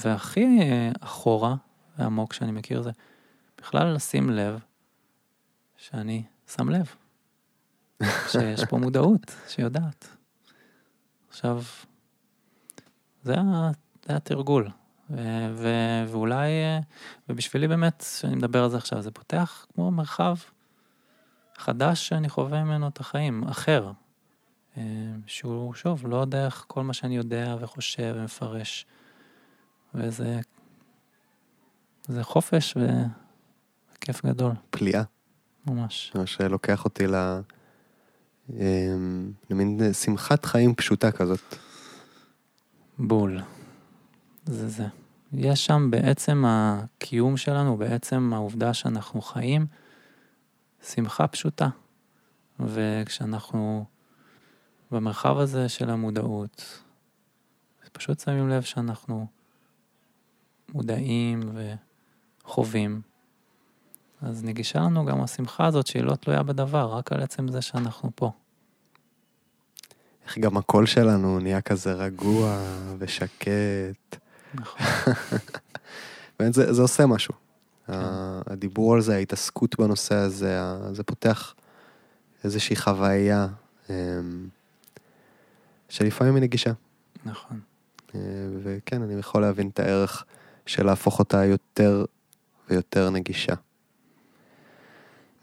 והכי אחורה ועמוק שאני מכיר זה בכלל לשים לב שאני שם לב, שיש פה מודעות שיודעת. עכשיו, זה, זה התרגול. ו- ו- ואולי, אה, ובשבילי באמת, כשאני מדבר על זה עכשיו, זה פותח כמו מרחב חדש שאני חווה ממנו את החיים, אחר. אה, שהוא, שוב, לא דרך כל מה שאני יודע וחושב ומפרש. וזה זה חופש וכיף גדול, פליאה. ממש. מה שלוקח אותי ל... אמ, למין שמחת חיים פשוטה כזאת. בול. זה זה. יש שם בעצם הקיום שלנו, בעצם העובדה שאנחנו חיים, שמחה פשוטה. וכשאנחנו במרחב הזה של המודעות, פשוט שמים לב שאנחנו מודעים וחווים, אז נגישה לנו גם השמחה הזאת שהיא לא תלויה בדבר, רק על עצם זה שאנחנו פה. איך גם הקול שלנו נהיה כזה רגוע ושקט. נכון. באמת זה, זה עושה משהו. ה- הדיבור על זה, ההתעסקות בנושא הזה, זה פותח איזושהי חוויה אמ, שלפעמים היא נגישה. נכון. אה, וכן, אני יכול להבין את הערך של להפוך אותה יותר ויותר נגישה.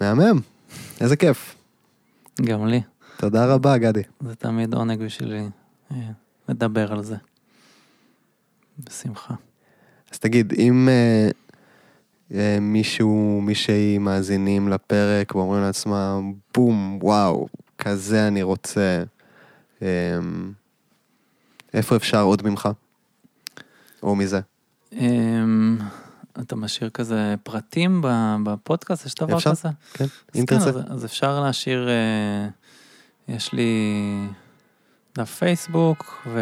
מהמם, איזה כיף. גם לי. תודה רבה, גדי. זה תמיד עונג בשבילי אה, לדבר על זה. בשמחה. אז תגיד, אם אה, אה, מישהו, מישהי מאזינים לפרק ואומרים לעצמם, בום, וואו, כזה אני רוצה, איפה אפשר עוד ממך? או מזה? אמ, אתה משאיר כזה פרטים בפודקאסט, יש דבר אפשר, כזה? כן, אם כן, תרצה. אז, אז אפשר להשאיר, אה, יש לי דף פייסבוק ו...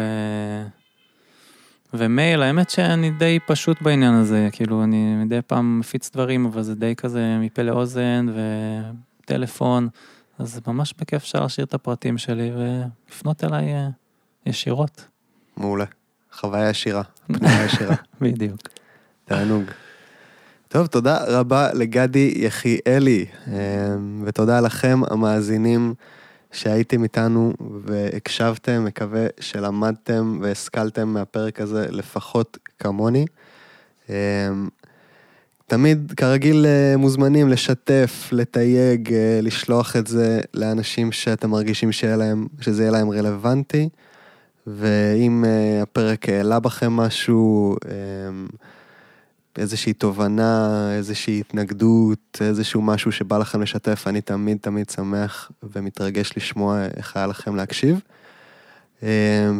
ומייל, האמת שאני די פשוט בעניין הזה, כאילו אני מדי פעם מפיץ דברים, אבל זה די כזה מפה לאוזן וטלפון, אז ממש בכיף אפשר להשאיר את הפרטים שלי ולפנות אליי אה, ישירות. מעולה. חוויה ישירה, פנייה ישירה. בדיוק. תענוג. טוב, תודה רבה לגדי יחיאלי, אמ, ותודה לכם, המאזינים, שהייתם איתנו והקשבתם, מקווה שלמדתם והשכלתם מהפרק הזה לפחות כמוני. אמ, תמיד, כרגיל, אה, מוזמנים לשתף, לתייג, אה, לשלוח את זה לאנשים שאתם מרגישים להם, שזה יהיה להם רלוונטי. ואם uh, הפרק העלה בכם משהו, um, איזושהי תובנה, איזושהי התנגדות, איזשהו משהו שבא לכם לשתף, אני תמיד תמיד שמח ומתרגש לשמוע איך היה לכם להקשיב. Um,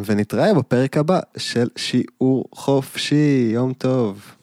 ונתראה בפרק הבא של שיעור חופשי, יום טוב.